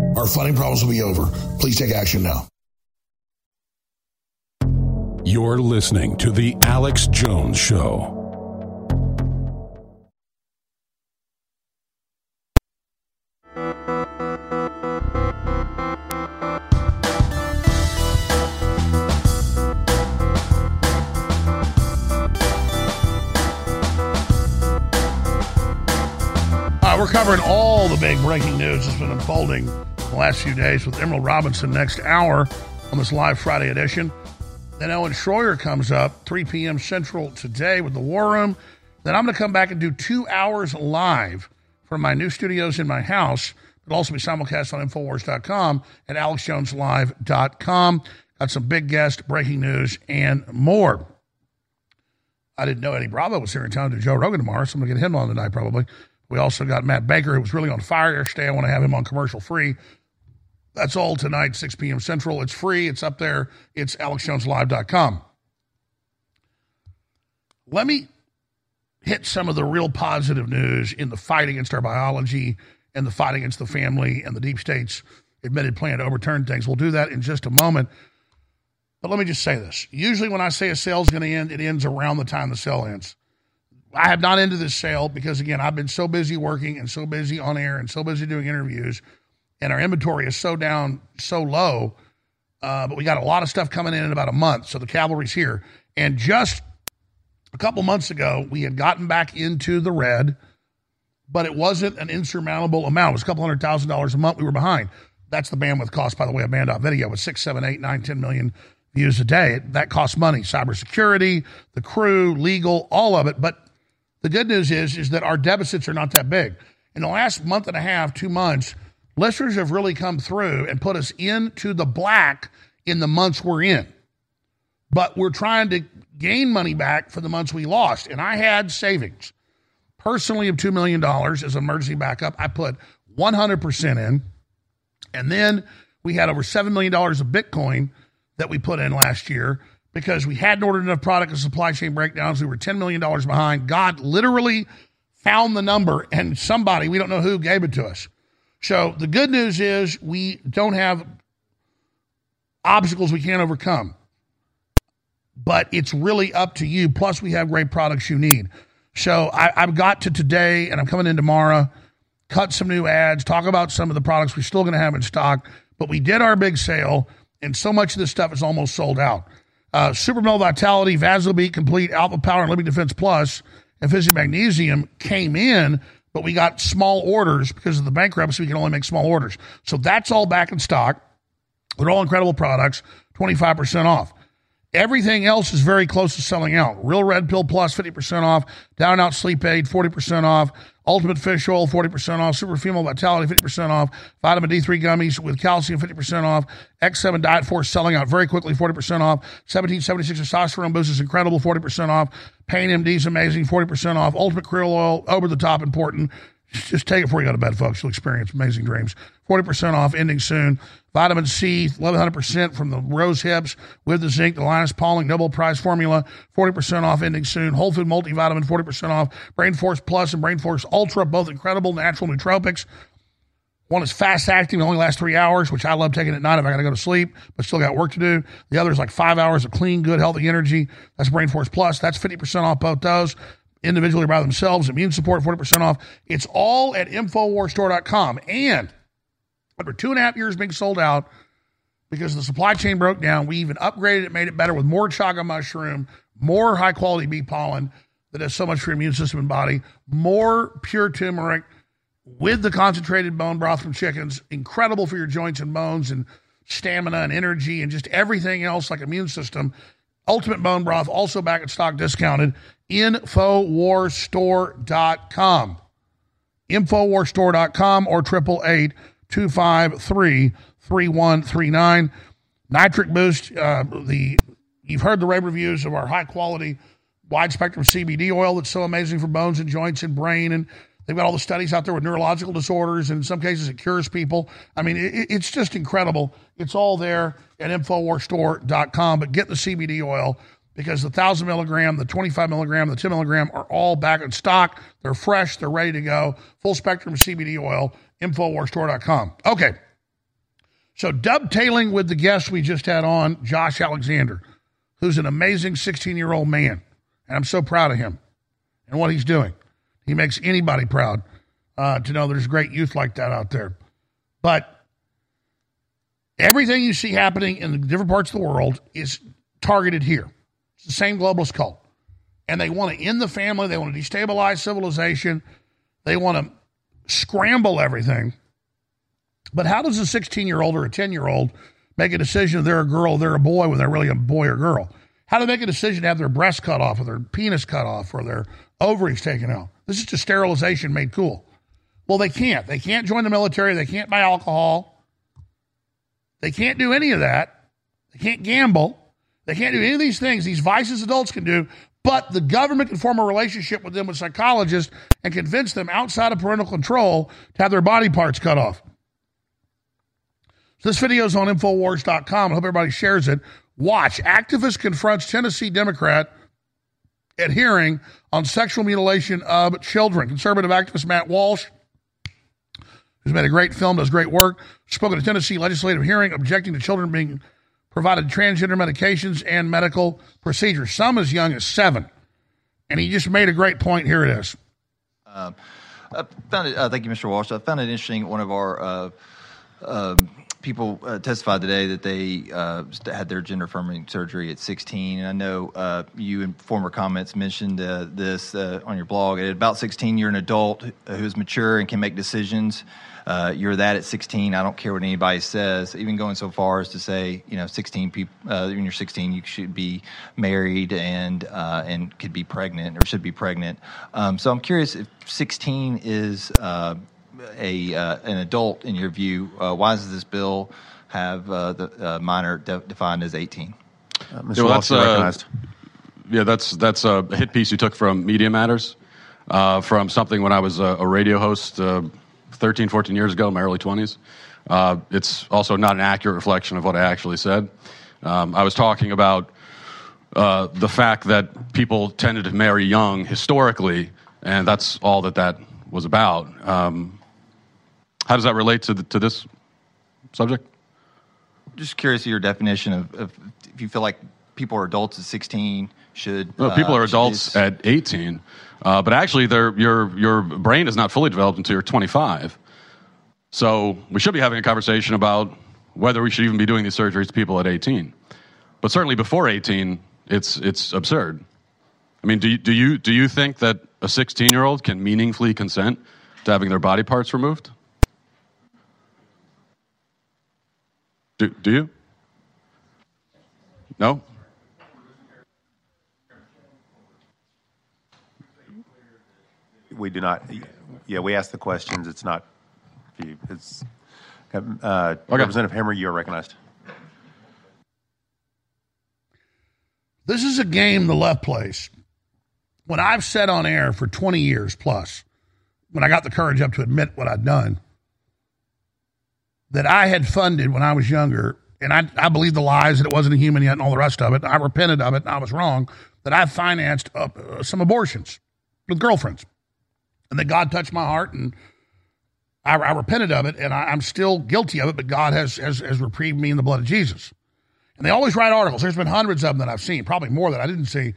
our funding problems will be over. Please take action now. You're listening to The Alex Jones Show. We're covering all the big breaking news that's been unfolding the last few days with Emerald Robinson next hour on this live Friday edition. Then Owen Shroyer comes up 3 p.m. Central today with the War Room. Then I'm going to come back and do two hours live from my new studios in my house. It'll also be simulcast on Infowars.com and AlexJonesLive.com. Got some big guests, breaking news, and more. I didn't know Eddie Bravo was here in town to Joe Rogan tomorrow, so I'm going to get him on tonight probably. We also got Matt Baker, who was really on fire yesterday. I want to have him on commercial free. That's all tonight, 6 p.m. Central. It's free. It's up there. It's AlexJonesLive.com. Let me hit some of the real positive news in the fight against our biology and the fight against the family and the deep state's admitted plan to overturn things. We'll do that in just a moment. But let me just say this. Usually, when I say a sale's going to end, it ends around the time the sale ends. I have not ended this sale because, again, I've been so busy working and so busy on air and so busy doing interviews, and our inventory is so down, so low. Uh, but we got a lot of stuff coming in in about a month. So the cavalry's here. And just a couple months ago, we had gotten back into the red, but it wasn't an insurmountable amount. It was a couple hundred thousand dollars a month we were behind. That's the bandwidth cost, by the way, of Banned.video with six, seven, eight, nine, ten million views a day. That costs money. Cybersecurity, the crew, legal, all of it. But the good news is, is that our deficits are not that big. In the last month and a half, two months, listeners have really come through and put us into the black in the months we're in. But we're trying to gain money back for the months we lost. And I had savings personally of $2 million as emergency backup. I put 100% in. And then we had over $7 million of Bitcoin that we put in last year because we hadn't ordered enough product and supply chain breakdowns. We were $10 million behind. God literally found the number and somebody, we don't know who, gave it to us. So the good news is we don't have obstacles we can't overcome. But it's really up to you. Plus, we have great products you need. So I, I've got to today, and I'm coming in tomorrow, cut some new ads, talk about some of the products we're still going to have in stock. But we did our big sale, and so much of this stuff is almost sold out. Uh, Super Male Vitality, Vasobeet Complete, Alpha Power, and Living Defense Plus, and Fizzy Magnesium came in, but we got small orders because of the bankruptcy. We can only make small orders. So that's all back in stock. They're all incredible products, 25% off. Everything else is very close to selling out. Real Red Pill Plus, 50% off. Down Out Sleep Aid, 40% off. Ultimate Fish Oil, 40% off. Super Female Vitality, 50% off. Vitamin D3 gummies with calcium, 50% off. X7 Diet Force selling out very quickly, 40% off. 1776 Testosterone Boost is incredible, 40% off. Pain MD is amazing, 40% off. Ultimate Krill Oil, over the top important. Just take it before you go to bed, folks. You'll experience amazing dreams. 40% off, ending soon. Vitamin C, 1100% from the rose hips with the zinc, the Linus Pauling Nobel Prize formula, 40% off, ending soon. Whole Food Multivitamin, 40% off. Brain Force Plus and Brain Force Ultra, both incredible natural nootropics. One is fast acting, it only lasts three hours, which I love taking at night if I got to go to sleep, but still got work to do. The other is like five hours of clean, good, healthy energy. That's Brain Force Plus. That's 50% off both those individually by themselves. Immune support, 40% off. It's all at InfoWarsStore.com. And after two and a half years being sold out because the supply chain broke down, we even upgraded it, made it better with more chaga mushroom, more high quality bee pollen that does so much for your immune system and body, more pure turmeric with the concentrated bone broth from chickens, incredible for your joints and bones and stamina and energy and just everything else like immune system. Ultimate Bone Broth, also back at stock discounted. Infowarstore.com. Infowarstore.com or 888 253 3139. Nitric Boost, uh, the you've heard the rave reviews of our high quality, wide spectrum CBD oil that's so amazing for bones and joints and brain. And they've got all the studies out there with neurological disorders. And in some cases, it cures people. I mean, it, it's just incredible. It's all there at Infowarstore.com. But get the CBD oil because the 1,000 milligram, the 25 milligram, the 10 milligram are all back in stock. They're fresh, they're ready to go. Full spectrum CBD oil, InfoWarsStore.com. Okay. So, dovetailing with the guest we just had on, Josh Alexander, who's an amazing 16 year old man. And I'm so proud of him and what he's doing. He makes anybody proud uh, to know there's great youth like that out there. But everything you see happening in the different parts of the world is targeted here. It's the same globalist cult. And they want to end the family, they want to destabilize civilization, they want to scramble everything. But how does a 16 year old or a 10 year old make a decision they're a girl, they're a boy when they're really a boy or girl? How do they make a decision to have their breast cut off or their penis cut off or their ovaries taken out? This is just sterilization made cool. Well, they can't. They can't join the military. They can't buy alcohol. They can't do any of that. They can't gamble. They can't do any of these things. These vices adults can do, but the government can form a relationship with them with psychologists and convince them outside of parental control to have their body parts cut off. So this video is on Infowars.com. I hope everybody shares it. Watch. Activist confronts Tennessee Democrat at hearing on sexual mutilation of children. Conservative activist Matt Walsh, who's made a great film, does great work, spoke at a Tennessee legislative hearing objecting to children being provided transgender medications and medical procedures, some as young as seven. And he just made a great point. Here it is. Um, I found it. Uh, thank you, Mr. Walsh. I found it interesting. One of our uh, um, people uh, testified today that they uh, had their gender affirming surgery at 16. And I know uh, you in former comments mentioned uh, this on your blog. At about 16, you're an adult who's mature and can make decisions. Uh, you're that at 16. I don't care what anybody says. Even going so far as to say, you know, 16 people. when you're 16, you should be married and and could be pregnant or should be pregnant. Um, so I'm curious if 16 is a uh, an adult in your view, uh, why does this bill have uh, the minor de- defined as 18? Mr. Yeah, well, Walsh, recognized. Yeah, that's that's a hit piece you took from Media Matters, from something when I was a, a radio host 13, 14 years ago, in my early 20s. Uh, it's also not an accurate reflection of what I actually said. Um, I was talking about uh, the fact that people tended to marry young historically, and that's all that that was about. Um, how does that relate to the, to this subject? Just curious of your definition of, of if you feel like people are adults at 16 should. Well, people uh, are adults at 18, uh, but actually, your your brain is not fully developed until you're 25. So we should be having a conversation about whether we should even be doing these surgeries to people at 18. But certainly before 18, it's it's absurd. I mean, do you, do you do you think that a 16 year old can meaningfully consent to having their body parts removed? Do, do you? No? We do not. Yeah, we ask the questions. It's not you. It's uh, okay. Representative Hammer. You are recognized. This is a game the left plays. When I've said on air for 20 years plus, when I got the courage up to admit what I'd done, that I had funded when I was younger, and I, I believed the lies that it wasn't a human yet and all the rest of it. I repented of it and I was wrong, that I financed uh, some abortions with girlfriends. And that God touched my heart and I, I repented of it and I, am still guilty of it, but God has, has, has reprieved me in the blood of Jesus. And they always write articles. There's been hundreds of them that I've seen, probably more that I didn't see.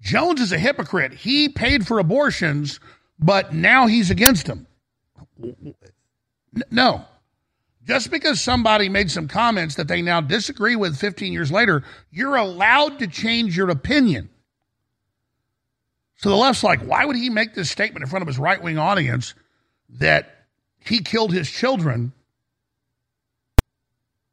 Jones is a hypocrite. He paid for abortions, but now he's against them. No, just because somebody made some comments that they now disagree with 15 years later, you're allowed to change your opinion. So the left's like, why would he make this statement in front of his right wing audience that he killed his children?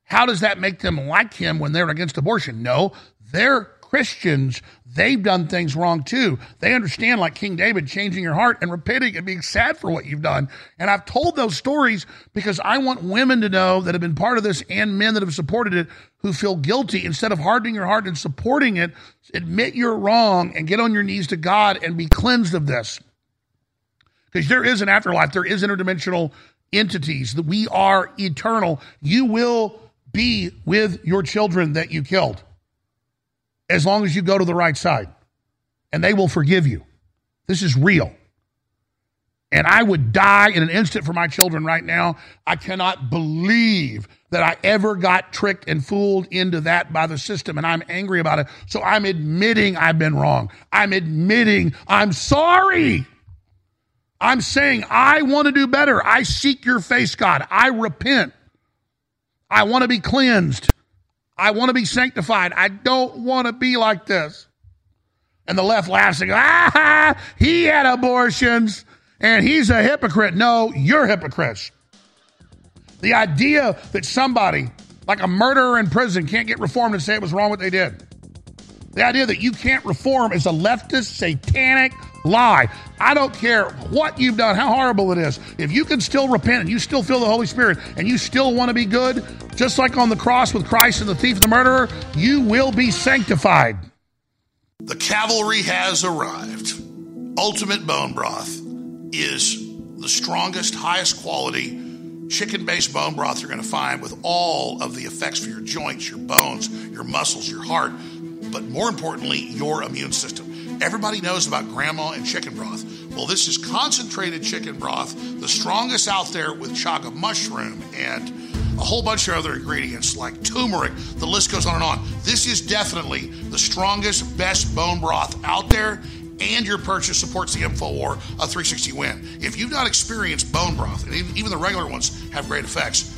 How does that make them like him when they're against abortion? No, they're Christians, they've done things wrong too. They understand, like King David, changing your heart and repenting and being sad for what you've done. And I've told those stories because I want women to know that have been part of this and men that have supported it who feel guilty. Instead of hardening your heart and supporting it, admit you're wrong and get on your knees to God and be cleansed of this. Because there is an afterlife, there is interdimensional entities, that we are eternal. You will be with your children that you killed as long as you go to the right side. And they will forgive you. This is real. And I would die in an instant for my children right now. I cannot believe that I ever got tricked and fooled into that by the system, and I'm angry about it. So I'm admitting I've been wrong. I'm admitting I'm sorry. I'm saying I want to do better. I seek your face, God. I repent. I want to be cleansed. I want to be sanctified. I don't want to be like this. And the left laughs and goes, ah, he had abortions and he's a hypocrite. No, you're hypocrites. The idea that somebody, like a murderer in prison, can't get reformed and say it was wrong what they did. The idea that you can't reform is a leftist, satanic lie. I don't care what you've done, how horrible it is. If you can still repent and you still feel the Holy Spirit and you still want to be good, just like on the cross with Christ and the thief and the murderer, you will be sanctified. The cavalry has arrived. Ultimate Bone Broth is the strongest, highest quality chicken based bone broth you're going to find with all of the effects for your joints, your bones, your muscles, your heart, but more importantly, your immune system. Everybody knows about grandma and chicken broth. Well, this is concentrated chicken broth, the strongest out there with chaga mushroom and a whole bunch of other ingredients like turmeric. The list goes on and on. This is definitely the strongest, best bone broth out there and your purchase supports the InfoWar a 360 win. If you've not experienced bone broth, and even, even the regular ones have great effects,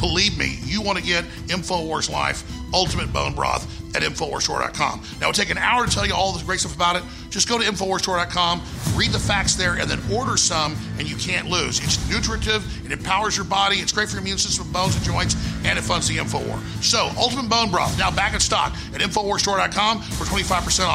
believe me, you want to get InfoWars Life Ultimate Bone Broth at InfoWarsStore.com. Now, it'll take an hour to tell you all the great stuff about it. Just go to InfoWarsStore.com, read the facts there, and then order some, and you can't lose. It's nutritive, it empowers your body, it's great for your immune system, bones, and joints, and it funds the InfoWar. So, Ultimate Bone Broth, now back in stock at InfoWarsStore.com for 25% off.